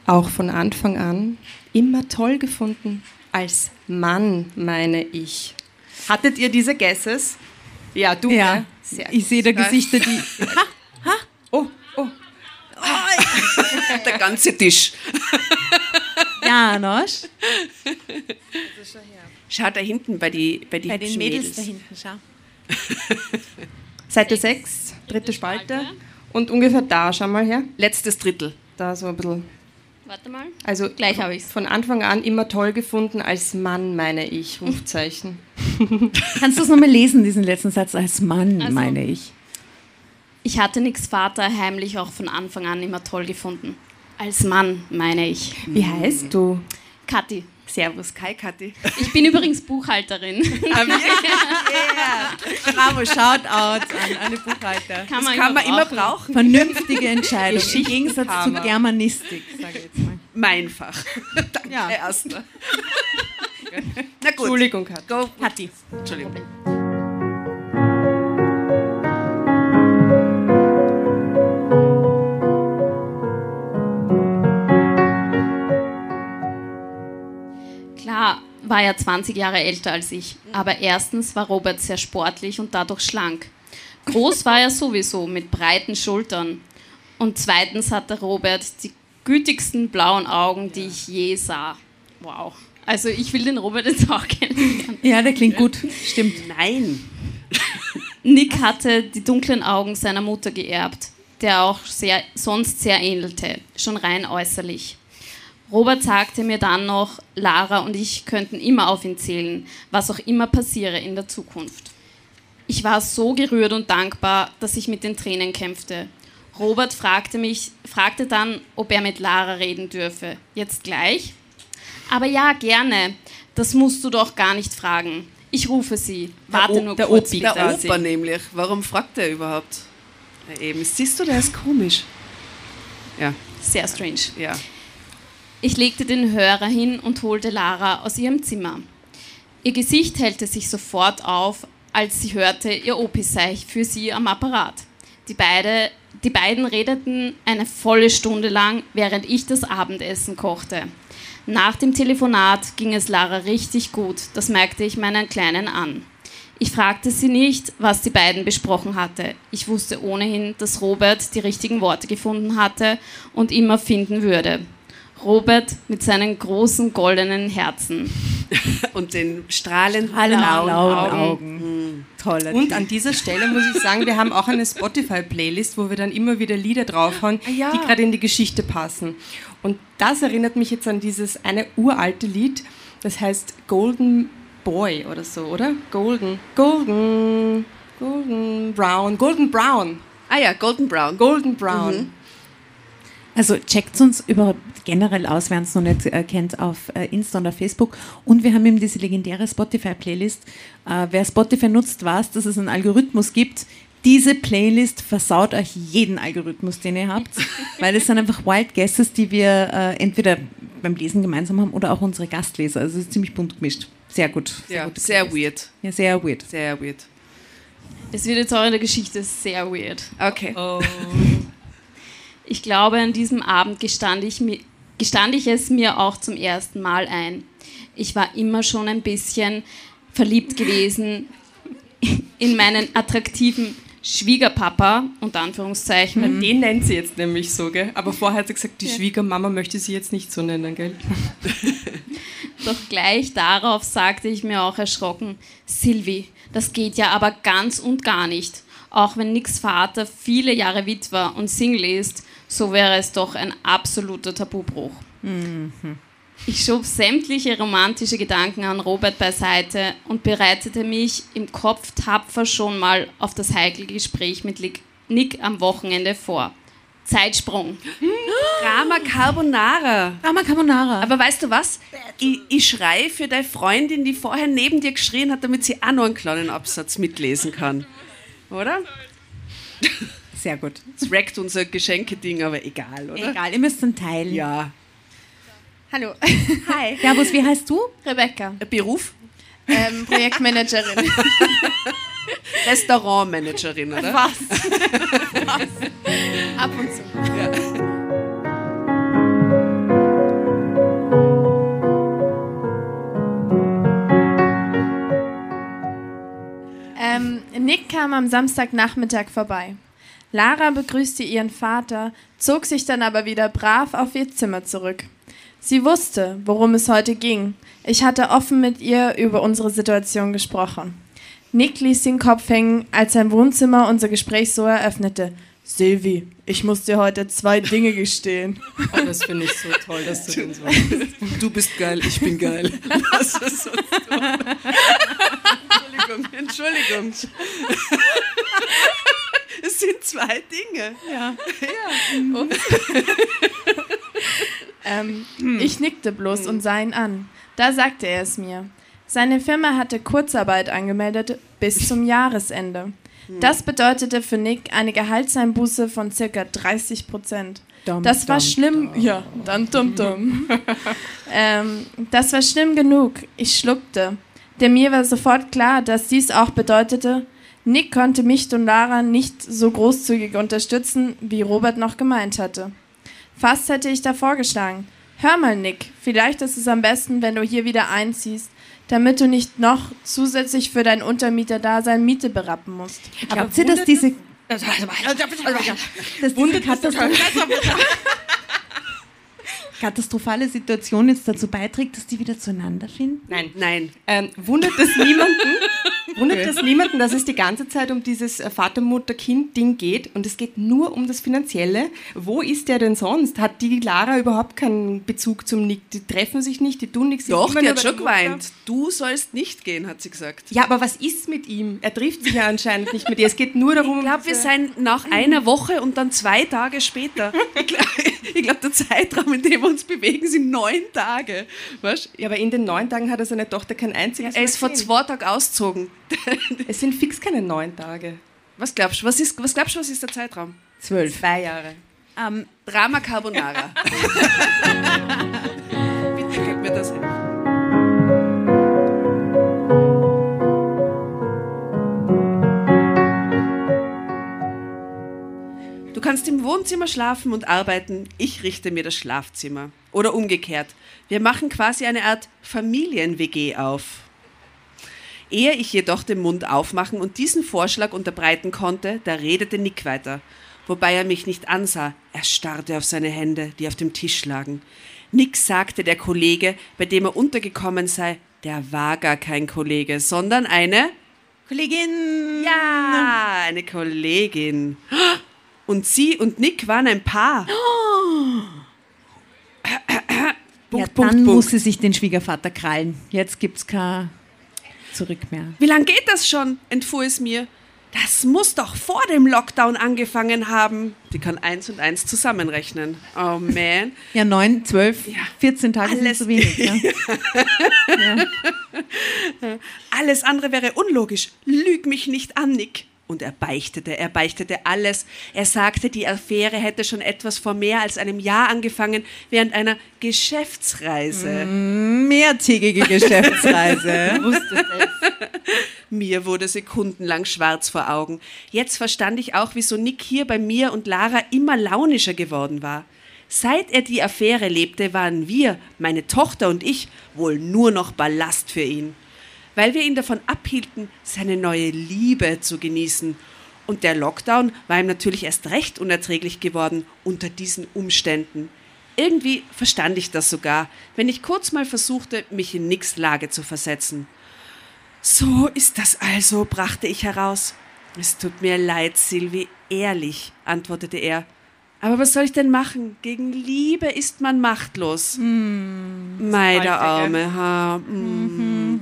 auch von Anfang an, immer toll gefunden. Als Mann, meine ich. Hattet ihr diese Guesses? Ja, du. Ja, ne? Sehr ich sehe da Gesichter, die. Oh, oh. [laughs] Der ganze Tisch. Janosch. Schau da hinten bei, die, bei, die Bei den hübschen Mädels da hinten, schau. Seite 6, dritte Spalte. Und ungefähr da, schau mal her. Letztes Drittel. Da so ein bisschen. Warte mal. Also Gleich habe ich's. Von Anfang an immer toll gefunden als Mann, meine ich. [laughs] Rufzeichen. Kannst du es nochmal lesen, diesen letzten Satz? Als Mann, Also- meine ich. Ich hatte Nicks Vater heimlich auch von Anfang an immer toll gefunden. Als Mann, meine ich. Wie heißt du? Kathi. Servus. Hi, Kathi. Ich bin übrigens Buchhalterin. [laughs] Bravo, Shoutouts an alle Buchhalter. Kann Das kann man immer brauchen. Vernünftige Entscheidung. Im. Gegensatz zu Germanistik, sage ich jetzt mal. Mein Fach. Danke, Ja. Erster. [laughs] Na gut. Entschuldigung, Kat. Go. Kathi. Entschuldigung. War er 20 Jahre älter als ich. Aber erstens war Robert sehr sportlich und dadurch schlank. Groß war er sowieso, mit breiten Schultern. Und zweitens hatte Robert die gütigsten blauen Augen, die ich je sah. Wow. Also ich will den Robert jetzt auch kennenlernen. Ja, der klingt gut. Stimmt. Nein. Nick hatte die dunklen Augen seiner Mutter geerbt, der auch sehr, sonst sehr ähnelte, schon rein äußerlich. Robert sagte mir dann noch, Lara und ich könnten immer auf ihn zählen, was auch immer passiere in der Zukunft. Ich war so gerührt und dankbar, dass ich mit den Tränen kämpfte. Robert fragte mich, fragte dann, ob er mit Lara reden dürfe. Jetzt gleich? Aber ja, gerne. Das musst du doch gar nicht fragen. Ich rufe sie. Warte O- nur der kurz. Opi. bitte. Der. Opa nämlich. Warum fragt er überhaupt? Ja, eben. Siehst du, der ist komisch. Ja, Sehr strange. ja. Ich legte den Hörer hin und holte Lara aus ihrem Zimmer. Ihr Gesicht hellte sich sofort auf, als sie hörte, ihr Opi sei für sie am Apparat. Die, beide, die beiden redeten eine volle Stunde lang, während ich das Abendessen kochte. Nach dem Telefonat ging es Lara richtig gut, das merkte ich meinen Kleinen an. Ich fragte sie nicht, was die beiden besprochen hatte. Ich wusste ohnehin, dass Robert die richtigen Worte gefunden hatte und immer finden würde. Robert mit seinen großen goldenen Herzen. [laughs] Und den strahlenden Blauen blauen Augen. Augen. Augen. Toller Und an dieser Stelle muss ich sagen, wir haben auch eine Spotify-Playlist, wo wir dann immer wieder Lieder draufhauen, ja. die gerade in die Geschichte passen. Und das erinnert mich jetzt an dieses eine uralte Lied, das heißt Golden Boy oder so, oder? Golden, Golden, Golden Brown, Golden Brown, Ah ja, Golden Brown. Golden Brown. Also checkt uns über generell aus, wer uns noch nicht äh, kennt, auf äh, Insta und auf Facebook. Und wir haben eben diese legendäre Spotify-Playlist. Äh, wer Spotify nutzt, weiß, dass es einen Algorithmus gibt. Diese Playlist versaut euch jeden Algorithmus, den ihr habt, [laughs] weil es sind einfach Wild Guesses, die wir äh, entweder beim Lesen gemeinsam haben oder auch unsere Gastleser. Also es ist ziemlich bunt gemischt. Sehr gut. Sehr Ja, sehr weird. Ja, sehr weird. Sehr weird. Es wird jetzt auch in der Geschichte sehr weird. Okay. [laughs] Ich glaube, an diesem Abend gestand ich, mi- gestand ich es mir auch zum ersten Mal ein. Ich war immer schon ein bisschen verliebt gewesen in meinen attraktiven Schwiegerpapa, unter Anführungszeichen. Den nennt sie jetzt nämlich so, gell? Aber vorher hat sie gesagt, die Schwiegermama möchte sie jetzt nicht so nennen, gell? [laughs] Doch gleich darauf sagte ich mir auch erschrocken, Silvi, das geht ja aber ganz und gar nicht. Auch wenn Nicks Vater viele Jahre Witwer und Single ist, so wäre es doch ein absoluter Tabubruch. Ich schob sämtliche romantische Gedanken an Robert beiseite und bereitete mich im Kopf tapfer schon mal auf das heikle Gespräch mit Nick am Wochenende vor. Zeitsprung. Drama Carbonara. Drama Carbonara. Aber weißt du was? Ich, ich schreie für deine Freundin, die vorher neben dir geschrien hat, damit sie auch noch einen kleinen Absatz mitlesen kann. Oder? sehr gut. Das wreckt unser Geschenkeding, aber egal, oder? Egal, ihr müsst dann teilen. Ja. Hallo, Hi. [laughs] Servus, wie heißt du? Rebecca, Ein Beruf? ähm, Projektmanagerin. [laughs] Restaurantmanagerin, oder? Was? [laughs] Was? Ab und zu. Ähm, Nick kam am Samstagnachmittag vorbei. Lara begrüßte ihren Vater, zog sich dann aber wieder brav auf ihr Zimmer zurück. Sie wusste, worum es heute ging. Ich hatte offen mit ihr über unsere Situation gesprochen. Nick ließ den Kopf hängen, als sein Wohnzimmer unser Gespräch so eröffnete. Silvi, ich muss dir heute zwei Dinge gestehen. [laughs] Oh, das finde ich so toll, dass du den so Du bist geil, ich bin geil. Was ist so Entschuldigung, Entschuldigung. Es sind zwei Dinge. [laughs] Ähm, Ich nickte bloß und sah ihn an. Da sagte er es mir. Seine Firma hatte Kurzarbeit angemeldet bis zum Jahresende. Das bedeutete für Nick eine Gehaltseinbuße von circa 30 Prozent. Dum, Das war dum, schlimm. Ja, dann dumm dumm. [laughs] ähm, das war schlimm genug. Ich schluckte. Denn mir war sofort klar, dass dies auch bedeutete, Nick konnte mich und Lara nicht so großzügig unterstützen, wie Robert noch gemeint hatte. Fast hätte ich da vorgeschlagen. Hör mal, Nick, vielleicht ist es am besten, wenn du hier wieder einziehst, damit du nicht noch zusätzlich für dein Untermieter-Dasein Miete berappen musst. Glaubt ihr, dass diese, diese Wundert Katastro katastrophale Situation jetzt dazu beiträgt, dass die wieder zueinander finden? Nein. Nein. Ähm, wundert es niemanden, wundert es niemanden, dass es die ganze Zeit um dieses äh, Vater-Mutter-Kind-Ding geht und es geht nur um das Finanzielle. Wo ist der denn sonst? Hat die Lara überhaupt keinen Bezug zum Nick? Die treffen sich nicht, die tun nichts. Doch, die hat schon geweint. Du sollst nicht gehen, hat sie gesagt. Ja, aber was ist mit ihm? Er trifft sich ja anscheinend nicht mit ihr. Es geht nur darum, Ich glaube, wir sind nach einer Woche und dann zwei Tage später. [laughs] Ich glaube, glaub, der Zeitraum, in dem wir uns bewegen, sind neun Tage. Weißt? Ja, aber in den neun Tagen hat er seine Tochter kein einziges Er Mal ist vor zwei Tagen ausgezogen. [laughs] es sind fix keine neun Tage. Was glaubst du, was ist, was, glaubst, was ist der Zeitraum? Zwölf. Zwei Jahre. Ähm, um, Drama Carbonara. [laughs] Bitte gib mir das hin. Du kannst im Wohnzimmer schlafen und arbeiten, ich richte mir das Schlafzimmer. Oder umgekehrt. Wir machen quasi eine Art Familien-WG auf. Ehe ich jedoch den Mund aufmachen und diesen Vorschlag unterbreiten konnte, da redete Nick weiter. Wobei er mich nicht ansah, er starrte auf seine Hände, die auf dem Tisch lagen. Nick sagte der Kollege, bei dem er untergekommen sei, der war gar kein Kollege, sondern eine Kollegin! Ja, eine Kollegin. Und sie und Nick waren ein Paar. ja, dann muss sie sich den Schwiegervater krallen. Jetzt gibt's kein Zurück mehr. Wie lange geht das schon? entfuhr es mir. Das muss doch vor dem Lockdown angefangen haben. Die kann eins und eins zusammenrechnen. Oh man. [laughs] Ja, neun, zwölf, ja. 14 Tage Alles. sind zu wenig. Ja. [laughs] ja. Alles andere wäre unlogisch. Lüg mich nicht an, Nick. Und er beichtete, er beichtete alles. Er sagte, die Affäre hätte schon etwas vor mehr als einem Jahr angefangen, während einer Geschäftsreise. Mm, mehrtägige [laughs] Geschäftsreise. [laughs] mir wurde sekundenlang schwarz vor Augen. Jetzt verstand ich auch, wieso Nick hier bei mir und Lara immer launischer geworden war. Seit er die Affäre lebte, waren wir, meine Tochter und ich, wohl nur noch Ballast für ihn weil wir ihn davon abhielten, seine neue Liebe zu genießen. Und der Lockdown war ihm natürlich erst recht unerträglich geworden unter diesen Umständen. Irgendwie verstand ich das sogar, wenn ich kurz mal versuchte, mich in Nicks Lage zu versetzen. So ist das also, brachte ich heraus. Es tut mir leid, Silvi, ehrlich, antwortete er. Aber was soll ich denn machen? Gegen Liebe ist man machtlos. Mm, Meine arme Haar. Mm. Mhm.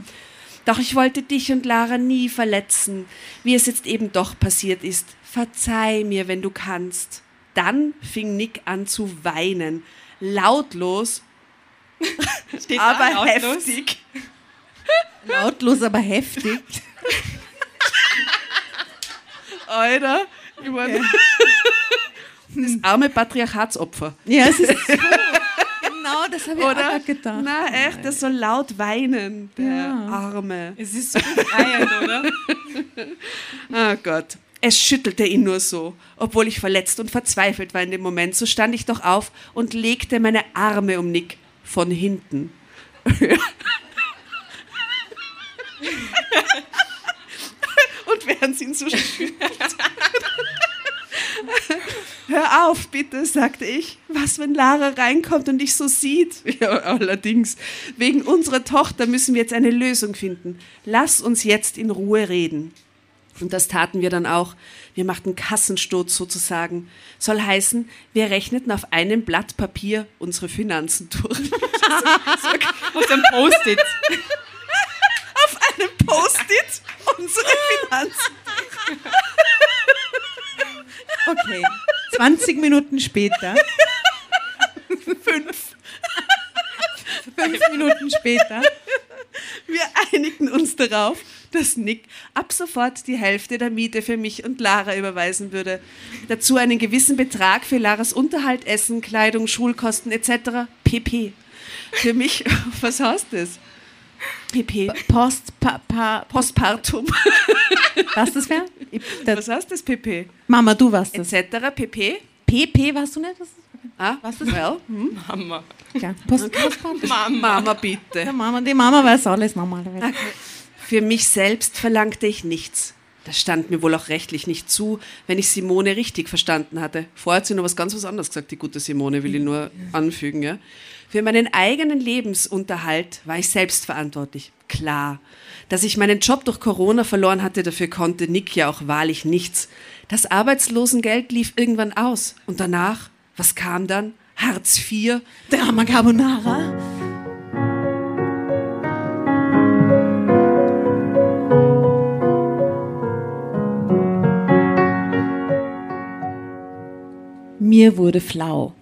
Doch ich wollte dich und Lara nie verletzen, wie es jetzt eben doch passiert ist. Verzeih mir, wenn du kannst. Dann fing Nick an zu weinen. Lautlos, [laughs] aber lautlos? heftig. Lautlos, aber heftig. [laughs] Alter, ich meine, das arme Patriarchatsopfer. Ja, es ist [laughs] so. Das habe ich Oder? auch gedacht. Na, echt, das soll laut weinen, der ja. Arme. Es ist so befreiend, oder? oh [laughs] Gott. Es schüttelte ihn nur so. Obwohl ich verletzt und verzweifelt war in dem Moment, so stand ich doch auf und legte meine Arme um Nick von hinten. [laughs] und während sie ihn so schüttelt. [laughs] Hör auf, bitte, sagte ich. Was, wenn Lara reinkommt und dich so sieht? [laughs] Ja, allerdings. Wegen unserer Tochter müssen wir jetzt eine Lösung finden. Lass uns jetzt in Ruhe reden. Und das taten wir dann auch. Wir machten Kassensturz sozusagen. Soll heißen, wir rechneten auf einem Blatt Papier unsere Finanzen durch. [laughs] auf einem Post-it. auf einem Post-it unsere Finanzen durch. [laughs] Okay. 20 Minuten später. Fünf. Fünf Minuten später. Wir einigten uns darauf, dass Nick ab sofort die Hälfte der Miete für mich und Lara überweisen würde. Dazu einen gewissen Betrag für Laras Unterhalt, Essen, Kleidung, Schulkosten etc. pp. Für mich, was heißt das? PP. Post, pa, pa, Postpartum. Was das wäre? Was heißt das PP? Mama, du warst das. Etc. PP. PP warst du nicht? Was ah, was das? Well, hm? Mama. Ja, Post, Postpartum. Mama. Mama, bitte. Ja, Mama, die Mama weiß alles normalerweise. Okay. Für mich selbst verlangte ich nichts. Das stand mir wohl auch rechtlich nicht zu, wenn ich Simone richtig verstanden hatte. Vorher hat sie noch was ganz was anderes gesagt, die gute Simone, will ich nur anfügen. Ja? Für meinen eigenen Lebensunterhalt war ich selbst verantwortlich. Klar. Dass ich meinen Job durch Corona verloren hatte, dafür konnte Nick ja auch wahrlich nichts. Das Arbeitslosengeld lief irgendwann aus. Und danach, was kam dann? Hartz IV? Drama Carbonara? Mir wurde flau.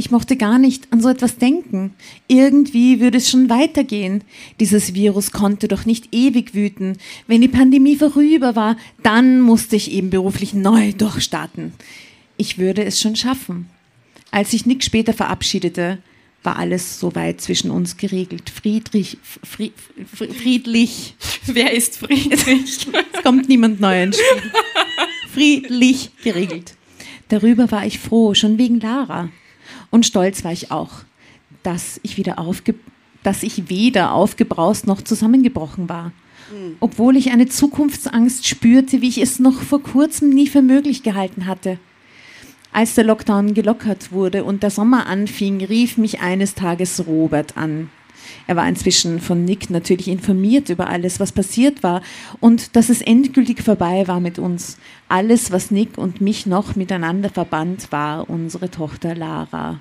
Ich mochte gar nicht an so etwas denken. Irgendwie würde es schon weitergehen. Dieses Virus konnte doch nicht ewig wüten. Wenn die Pandemie vorüber war, dann musste ich eben beruflich neu durchstarten. Ich würde es schon schaffen. Als sich Nick später verabschiedete, war alles soweit zwischen uns geregelt. Friedrich, Fried, friedlich. Wer ist Friedrich? [laughs] es kommt niemand neu ins Spiel. Friedlich geregelt. Darüber war ich froh, schon wegen Lara. Und stolz war ich auch, dass ich wieder aufge dass ich weder aufgebraust noch zusammengebrochen war. Obwohl ich eine Zukunftsangst spürte, wie ich es noch vor kurzem nie für möglich gehalten hatte. Als der Lockdown gelockert wurde und der Sommer anfing, rief mich eines Tages Robert an. Er war inzwischen von Nick natürlich informiert über alles, was passiert war und dass es endgültig vorbei war mit uns. Alles, was Nick und mich noch miteinander verband, war unsere Tochter Lara.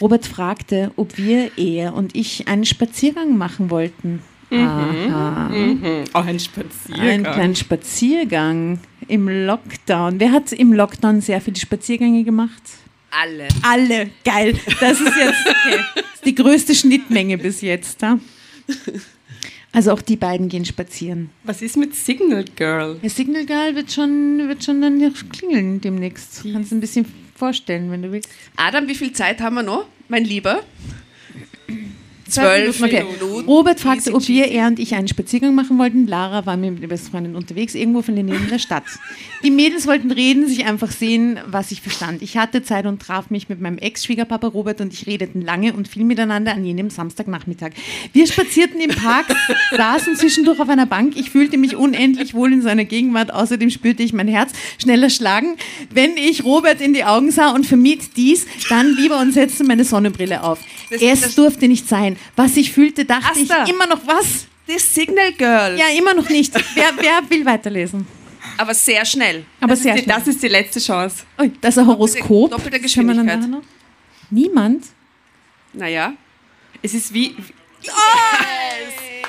Robert fragte, ob wir, er und ich, einen Spaziergang machen wollten. Aha. Mhm. Auch ein Spaziergang. Einen kleinen Spaziergang im Lockdown. Wer hat im Lockdown sehr viele Spaziergänge gemacht? Alle. Alle. Geil. Das ist jetzt okay. Das ist die größte Schnittmenge bis jetzt. Ja? Also auch die beiden gehen spazieren. Was ist mit Signal Girl? Der Signal Girl wird schon, wird schon dann noch klingeln demnächst. Kannst du ein bisschen vorstellen, wenn du willst. Adam, wie viel Zeit haben wir noch, mein Lieber? Zwölf Okay. Minuten. Robert fragte, ob wir, er und ich einen Spaziergang machen wollten. Lara war mit ihrer Freundin unterwegs, irgendwo von der Nähe der Stadt. Die Mädels wollten reden, sich einfach sehen, was ich verstand. Ich hatte Zeit und traf mich mit meinem Ex-Schwiegerpapa Robert und ich redeten lange und viel miteinander an jenem Samstagnachmittag. Wir spazierten im Park, [laughs] saßen zwischendurch auf einer Bank. Ich fühlte mich unendlich wohl in seiner Gegenwart. Außerdem spürte ich mein Herz schneller schlagen, wenn ich Robert in die Augen sah und vermied dies dann lieber und setzte meine Sonnenbrille auf. Das- es das- durfte nicht sein. Was ich fühlte, dachte Asta. ich immer noch was. Das Signal Girl. Ja, immer noch nicht. Wer, wer will weiterlesen? Aber sehr schnell. Aber Das sehr ist, die, schnell. das ist die letzte Chance. Ui, das ist ein Horoskop. doppelte dann Geschwindigkeit. Niemand? Naja. Es ist wie.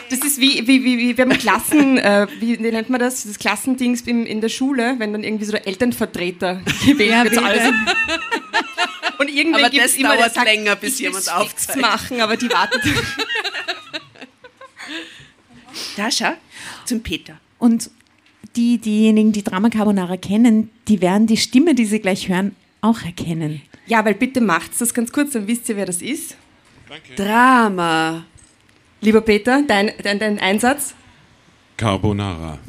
Das ist wie, wie, wie, wie wenn man Klassen, [laughs] äh, wie nennt man das, das Klassendings im, in der Schule, wenn dann irgendwie so der Elternvertreter [laughs] gewählt wird. [laughs] Und irgendwann Aber gibt das es immer, dauert sagt, länger, bis ich jemand aufzeigt. machen, aber die wartet. [laughs] Da schau. Zum Peter. Und die, diejenigen, die Drama Carbonara kennen, die werden die Stimme, die sie gleich hören, auch erkennen. Ja, weil bitte macht's das ganz kurz, dann wisst ihr, wer das ist. Drama. Lieber Peter, dein, dein, dein Einsatz. Carbonara. [laughs]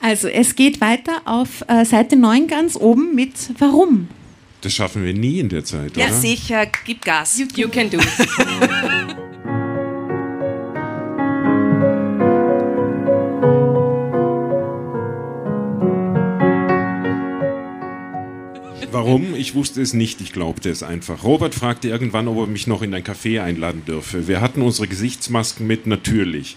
Also, es geht weiter auf äh, Seite 9 ganz oben mit Warum? Das schaffen wir nie in der Zeit, Ja, oder? sicher. Gib Gas. You can do it. Warum? Ich wusste es nicht, ich glaubte es einfach. Robert fragte irgendwann, ob er mich noch in ein Café einladen dürfe. Wir hatten unsere Gesichtsmasken mit, natürlich.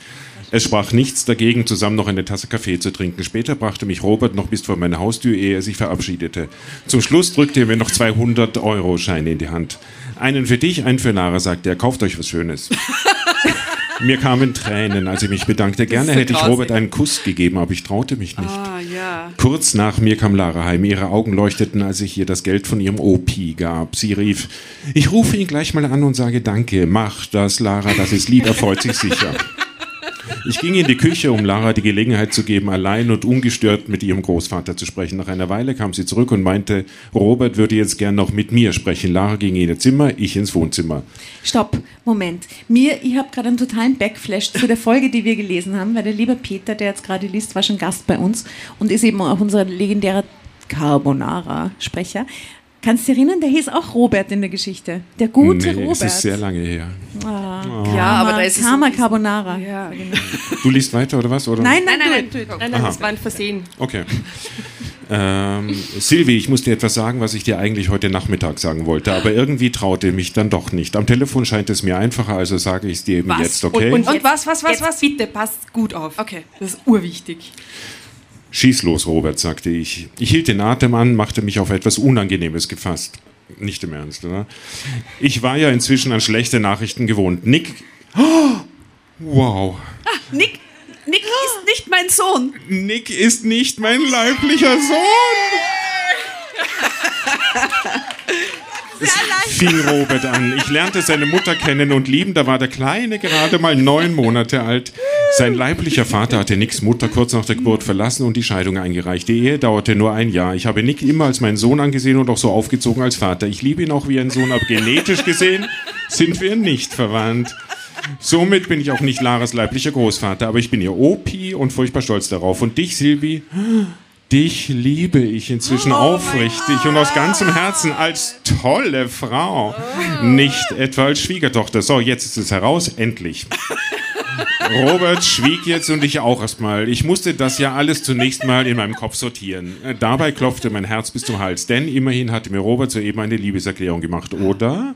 Es sprach nichts dagegen, zusammen noch eine Tasse Kaffee zu trinken. Später brachte mich Robert noch bis vor meine Haustür, ehe er sich verabschiedete. Zum Schluss drückte er mir noch 200-Euro-Scheine in die Hand. Einen für dich, einen für Lara, sagte er. Kauft euch was Schönes. [laughs] Mir kamen Tränen, als ich mich bedankte. Gerne so hätte ich. Robert einen Kuss gegeben, aber ich traute mich nicht. Ah, ja. Kurz nach mir kam Lara heim. Ihre Augen leuchteten, als ich ihr das Geld von ihrem OP gab. Sie rief, ich rufe ihn gleich mal an und sage Danke. Mach das, Lara, das ist lieb, er freut sich sicher. [laughs] Ich ging in die Küche, um Lara die Gelegenheit zu geben, allein und ungestört mit ihrem Großvater zu sprechen. Nach einer Weile kam sie zurück und meinte, Robert würde jetzt gern noch mit mir sprechen. Lara ging in ihr Zimmer, ich ins Wohnzimmer. Stopp, Moment. Mir, ich habe gerade einen totalen Backflash zu der Folge, die wir gelesen haben, weil der liebe Peter, der jetzt gerade liest, war schon Gast bei uns und ist eben auch unser legendärer Carbonara-Sprecher. Kannst du dich erinnern, der hieß auch Robert in der Geschichte. Der gute Nee, Robert. es ist sehr lange her. Ja, aber da ist es Karma so- Carbonara. Ja. Du liest weiter oder was? Oder? Nein, nein, Nein, nein, nein. Nein, nein, das war ein Versehen. Okay. Ähm, Silvi, ich muss dir etwas sagen, was ich dir eigentlich heute Nachmittag sagen wollte, aber irgendwie traute mich dann doch nicht. Am Telefon scheint es mir einfacher, also sage ich es dir eben Was? jetzt, okay? Und was, was, was, Jetzt was? bitte, passt gut auf. Okay. Das ist urwichtig. Schieß los, Robert, sagte ich. Ich hielt den Atem an, machte mich auf etwas Unangenehmes gefasst. Nicht im Ernst, oder? Ich war ja inzwischen an schlechte Nachrichten gewohnt. Nick. Oh, wow. Nick, Nick ist nicht mein Sohn. Nick ist nicht mein leiblicher Sohn. Es fing Robert an. Ich lernte seine Mutter kennen und lieben. Da war der Kleine gerade mal neun Monate alt. Sein leiblicher Vater hatte Nicks Mutter kurz nach der Geburt verlassen und die Scheidung eingereicht. Die Ehe dauerte nur ein Jahr. Ich habe Nick immer als meinen Sohn angesehen und auch so aufgezogen als Vater. Ich liebe ihn auch wie ein Sohn, aber genetisch gesehen sind wir nicht verwandt. Somit bin ich auch nicht Laras leiblicher Großvater, aber ich bin ihr Opi und furchtbar stolz darauf. Und dich, Silvi, dich liebe ich inzwischen Oh aufrichtig und aus ganzem Herzen als tolle Frau. Nicht etwa als Schwiegertochter. So, jetzt ist es heraus, endlich. Robert schwieg jetzt und ich auch erstmal. Ich musste das ja alles zunächst mal in meinem Kopf sortieren. Äh, Dabei klopfte mein Herz bis zum Hals, denn immerhin hatte mir Robert soeben eine Liebeserklärung gemacht, oder?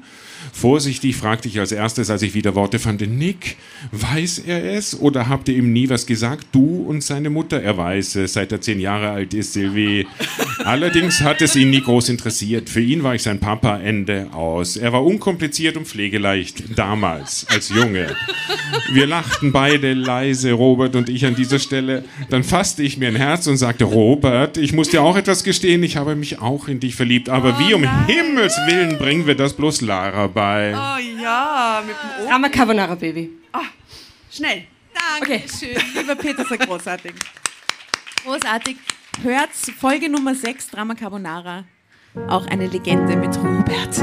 Vorsichtig fragte ich als erstes, als ich wieder Worte fand, Nick, weiß er es oder habt ihr ihm nie was gesagt? Du und seine Mutter? Er weiß es, seit er zehn Jahre alt ist, Sylvie. [laughs] Allerdings hat es ihn nie groß interessiert. Für ihn war ich sein Papa, Ende aus. Er war unkompliziert und pflegeleicht, damals, als Junge. Wir lachten beide leise, Robert und ich an dieser Stelle. Dann fasste ich mir ein Herz und sagte, Robert, ich muss dir auch etwas gestehen, ich habe mich auch in dich verliebt. Aber wie um Himmels Willen bringen wir das bloß Lara bei? Oh ja, mit dem Ohr. Drama Carbonara Baby. Schnell. Danke schön, lieber Peter, so großartig. Großartig. Hört Folge Nummer 6, Drama Carbonara. Auch eine Legende mit Robert.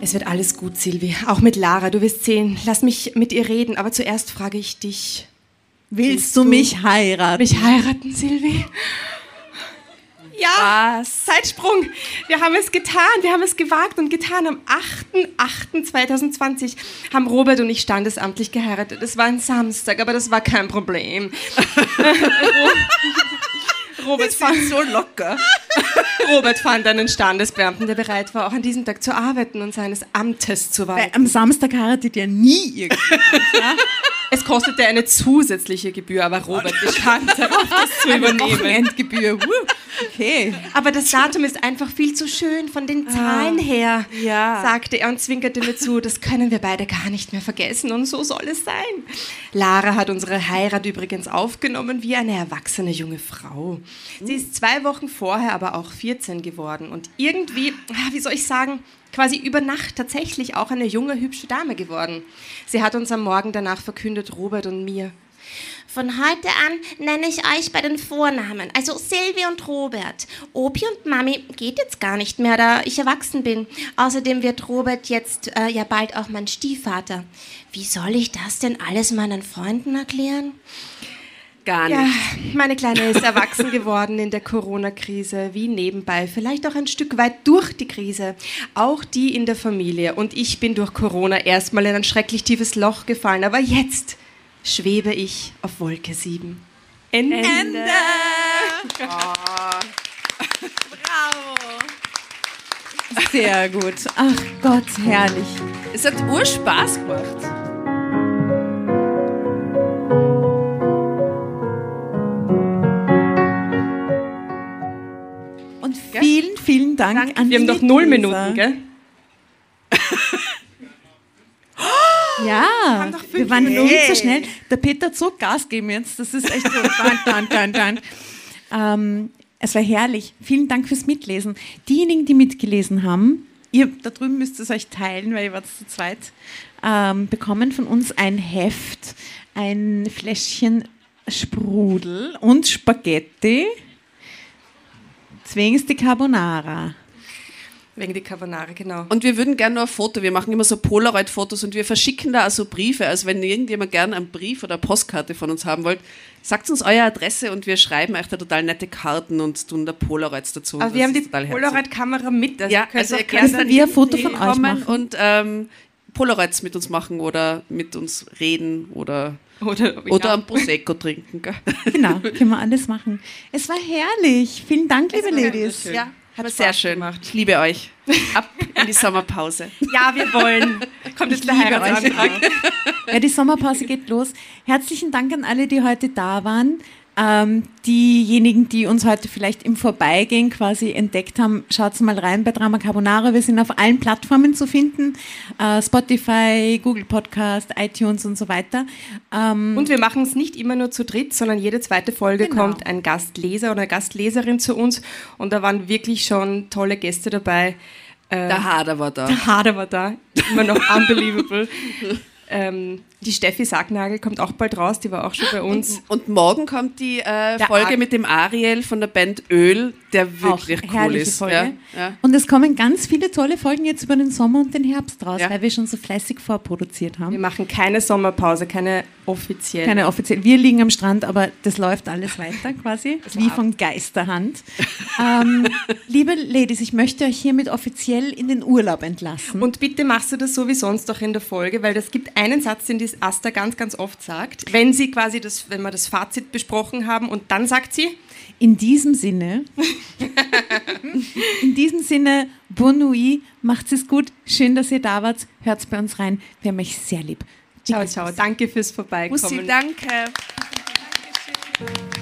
Es wird alles gut, Silvi. Auch mit Lara. Du wirst sehen. Lass mich mit ihr reden. Aber zuerst frage ich dich. Willst du mich heiraten? Mich heiraten, Silvi? Ja, Zeitsprung. Wir haben es getan. Wir haben es gewagt und getan. Am 8.8.2020 haben Robert und ich standesamtlich geheiratet. Es war ein Samstag, aber das war kein Problem. [laughs] Robert fand, So locker. [laughs] Robert fand einen Standesbeamten, der bereit war, auch an diesem Tag zu arbeiten und seines Amtes zu Weil walten. am Samstag heiratet ja nie irgendjemand. Ja? [laughs] Es kostete eine zusätzliche Gebühr, aber Robert bestand darauf, das zu übernehmen. Wochenendgebühr. Wuh. Okay. Aber das Datum ist einfach viel zu schön von den Zahlen her, Ja. sagte er und zwinkerte mir zu. Das können wir beide gar nicht mehr vergessen und so soll es sein. Lara hat unsere Heirat übrigens aufgenommen wie eine erwachsene junge Frau. Sie ist zwei Wochen vorher aber auch 14 geworden und irgendwie, ah, wie soll ich sagen, quasi über Nacht tatsächlich auch eine junge, hübsche Dame geworden. Sie hat uns am Morgen danach verkündet, Robert und mir. Von heute an nenne ich euch bei den Vornamen, also Silvi und Robert. Opi und Mami geht jetzt gar nicht mehr, da ich erwachsen bin. Außerdem wird Robert jetzt äh, ja bald auch mein Stiefvater. Wie soll ich das denn alles meinen Freunden erklären? Gar nicht. Ja, meine Kleine ist [laughs] erwachsen geworden in der Corona-Krise, wie nebenbei, vielleicht auch ein Stück weit durch die Krise, auch die in der Familie. Und ich bin durch Corona erstmal in ein schrecklich tiefes Loch gefallen, aber jetzt schwebe ich auf Wolke 7. Ende. Sehr gut. Ach Gott, herrlich. Es hat Urspaß gemacht. Vielen, vielen Dank an Wir haben noch null. Minuten, gell? [laughs] Ja, wir waren noch nicht so schnell. Der Peter hat so Gas geben jetzt. Das ist echt so. Dann, dann, dann. Ähm, es war herrlich. Vielen Dank fürs Mitlesen. Diejenigen, die mitgelesen haben, ihr da drüben müsst es euch teilen, weil ihr wart zu zweit, ähm, bekommen von uns ein Heft, ein Fläschchen Sprudel und Spaghetti. Deswegen ist die Carbonara. Wegen die Carbonara, genau. Und wir würden gerne nur ein Foto. Wir machen immer so Polaroid-Fotos und wir verschicken da also Briefe. Also wenn irgendjemand gerne einen Brief oder eine Postkarte von uns haben wollt, sagt uns eure Adresse und wir schreiben euch da total nette Karten und tun da Polaroids dazu. Aber wir haben die. Polaroid-Kamera mit. Also Ja, ihr könnt also ihr könnt Können dann wir ein Foto von euch machen? und ähm, Polaroids mit uns machen oder mit uns reden oder, Oder, oder ja. ein Prosecco trinken. Gell? Genau, können wir alles machen. Es war herrlich. Vielen Dank, liebe Ladies. Ja, hat Spaß sehr schön gemacht. Ich liebe euch. Ab in die Sommerpause. [laughs] ja, wir wollen. Kommt jetzt der Heiratsantrag. Ja, die Sommerpause geht los. Herzlichen Dank an alle, die heute da waren. Ähm, diejenigen, die uns heute vielleicht im Vorbeigehen quasi entdeckt haben, schaut mal rein bei Drama Carbonara. Wir sind auf allen Plattformen zu finden. Äh, Spotify, Google Podcast, iTunes und so weiter. Ähm, Und wir machen es nicht immer nur zu dritt, sondern jede zweite Folge Genau. kommt ein Gastleser oder eine Gastleserin zu uns. Und da waren wirklich schon tolle Gäste dabei. Äh, Der Hader war da. der Hader war da, immer noch [laughs] unbelievable. Ähm, die Steffi Sagnagel kommt auch bald raus, die war auch schon bei uns. Und, und morgen kommt die äh, Folge Ar mit dem Ariel von der Band Öl, der wirklich auch cool ist. Ja, ja. Und es kommen ganz viele tolle Folgen jetzt über den Sommer und den Herbst raus, ja. weil wir schon so fleißig vorproduziert haben. Wir machen keine Sommerpause, keine offizielle. Keine offizielle. Wir liegen am Strand, aber das läuft alles weiter quasi, [laughs] wie von Geisterhand. ähm, liebe Ladies, ich möchte euch hiermit offiziell in den Urlaub entlassen. Und bitte machst du das so wie sonst auch in der Folge, weil es gibt einen Satz, den die Asta ganz, ganz oft sagt, wenn sie quasi das, wenn wir das Fazit besprochen haben und dann sagt sie, in diesem Sinne, [laughs] in diesem Sinne, Bon nuit, macht's es gut, schön, dass ihr da wart, hört's bei uns rein, wir haben euch sehr lieb. Ciao, ciao, danke fürs Vorbeikommen. Bussi, danke. Dankeschön.